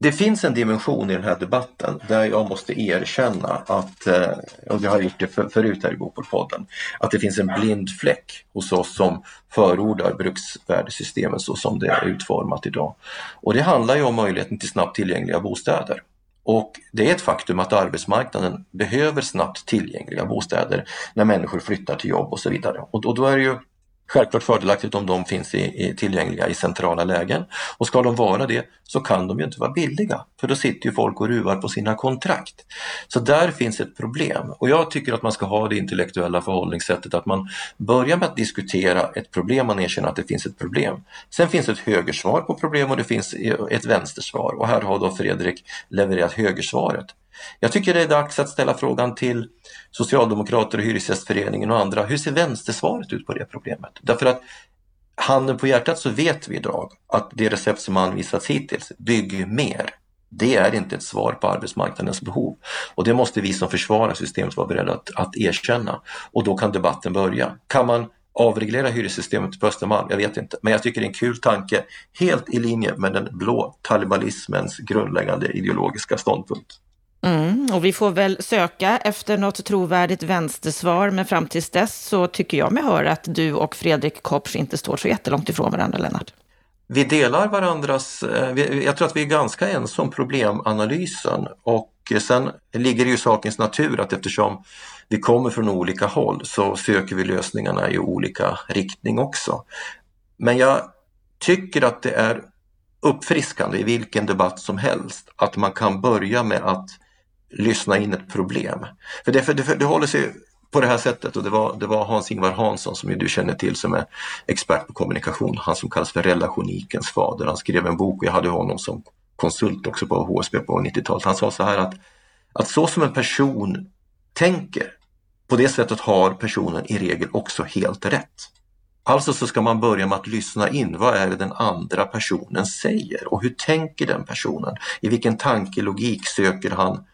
det finns en dimension i den här debatten där jag måste erkänna att, eh, och jag har gjort det förut här i Bopolpodden, att det finns en blind fläck hos oss som förordar bruksvärdessystemet så som det är utformat idag. Och det handlar ju om möjligheten till snabbt tillgängliga bostäder. Och det är ett faktum att arbetsmarknaden behöver snabbt tillgängliga bostäder när människor flyttar till jobb och så vidare. Och då är det ju självklart fördelaktigt om de finns i, i, tillgängliga i centrala lägen. Och ska de vara det så kan de ju inte vara billiga för då sitter ju folk och ruvar på sina kontrakt. Så där finns ett problem och jag tycker att man ska ha det intellektuella förhållningssättet att man börjar med att diskutera ett problem, man erkänner att det finns ett problem. Sen finns ett högersvar på problem och det finns ett vänstersvar och här har då Fredrik levererat högersvaret. Jag tycker det är dags att ställa frågan till Socialdemokrater och Hyresgästföreningen och andra. Hur ser vänstersvaret ut på det problemet? Därför att handen på hjärtat så vet vi idag att det recept som anvisats hittills, bygg mer, det är inte ett svar på arbetsmarknadens behov. Och det måste vi som försvarar systemet vara beredda att, att erkänna. Och då kan debatten börja. Kan man avreglera hyressystemet på Östermalm? Jag vet inte, men jag tycker det är en kul tanke, helt i linje med den blå talibalismens grundläggande ideologiska ståndpunkt. Mm, och vi får väl söka efter något trovärdigt vänstersvar, men fram tills dess så tycker jag mig höra att du och Fredrik Kopsch inte står så jättelångt ifrån varandra, Lennart. Vi delar varandras, eh, jag tror att vi är ganska ense om problemanalysen och sen ligger det ju i sakens natur att eftersom vi kommer från olika håll så söker vi lösningarna i olika riktning också. Men jag tycker att det är uppfriskande i vilken debatt som helst att man kan börja med att lyssna in ett problem. För det, för det, det håller sig på det här sättet och det var, det var Hans-Ingvar Hansson som du känner till som är expert på kommunikation, han som kallas för relationikens fader. Han skrev en bok och jag hade honom som konsult också på HSB på 90-talet. Han sa så här att, att så som en person tänker, på det sättet har personen i regel också helt rätt. Alltså så ska man börja med att lyssna in, vad är det den andra personen säger och hur tänker den personen? I vilken tankelogik söker han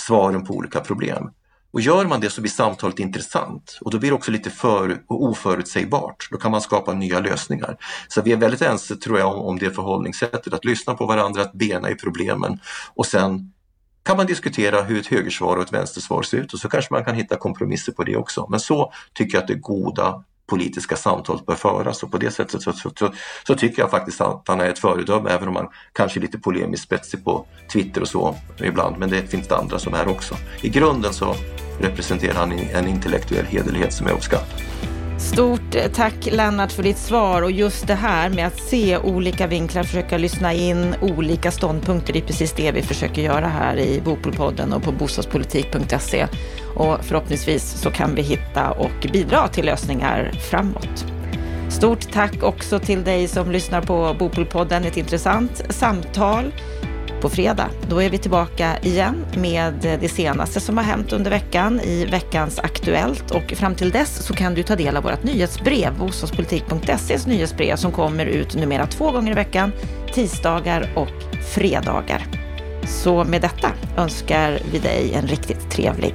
svaren på olika problem. Och gör man det så blir samtalet intressant och då blir det också lite för oförutsägbart. Då kan man skapa nya lösningar. Så vi är väldigt ense tror jag om, om det förhållningssättet, att lyssna på varandra, att bena i problemen och sen kan man diskutera hur ett högersvar och ett vänstersvar ser ut och så kanske man kan hitta kompromisser på det också. Men så tycker jag att det goda politiska samtal bör föras och på det sättet så, så, så, så, tycker jag faktiskt att han är ett föredöme även om han kanske är lite polemiskt spetsig på Twitter och så ibland men det finns det andra som är också. I grunden så representerar han en intellektuell hederlighet som jag uppskattar. Stort eh, tack Lennart för ditt svar och just det här med att se olika vinklar, försöka lyssna in olika ståndpunkter. Det är precis det vi försöker göra här i Bopolpodden och på bostadspolitik.se. Och förhoppningsvis så kan vi hitta och bidra till lösningar framåt. Stort tack också till dig som lyssnar på Bopolpodden, ett intressant samtal på fredag. Då är vi tillbaka igen med det senaste som har hänt under veckan i veckans Aktuellt och fram till dess så kan du ta del av vårt nyhetsbrev, bostadspolitik.ses nyhetsbrev som kommer ut numera två gånger i veckan, tisdagar och fredagar. Så med detta önskar vi dig en riktigt trevlig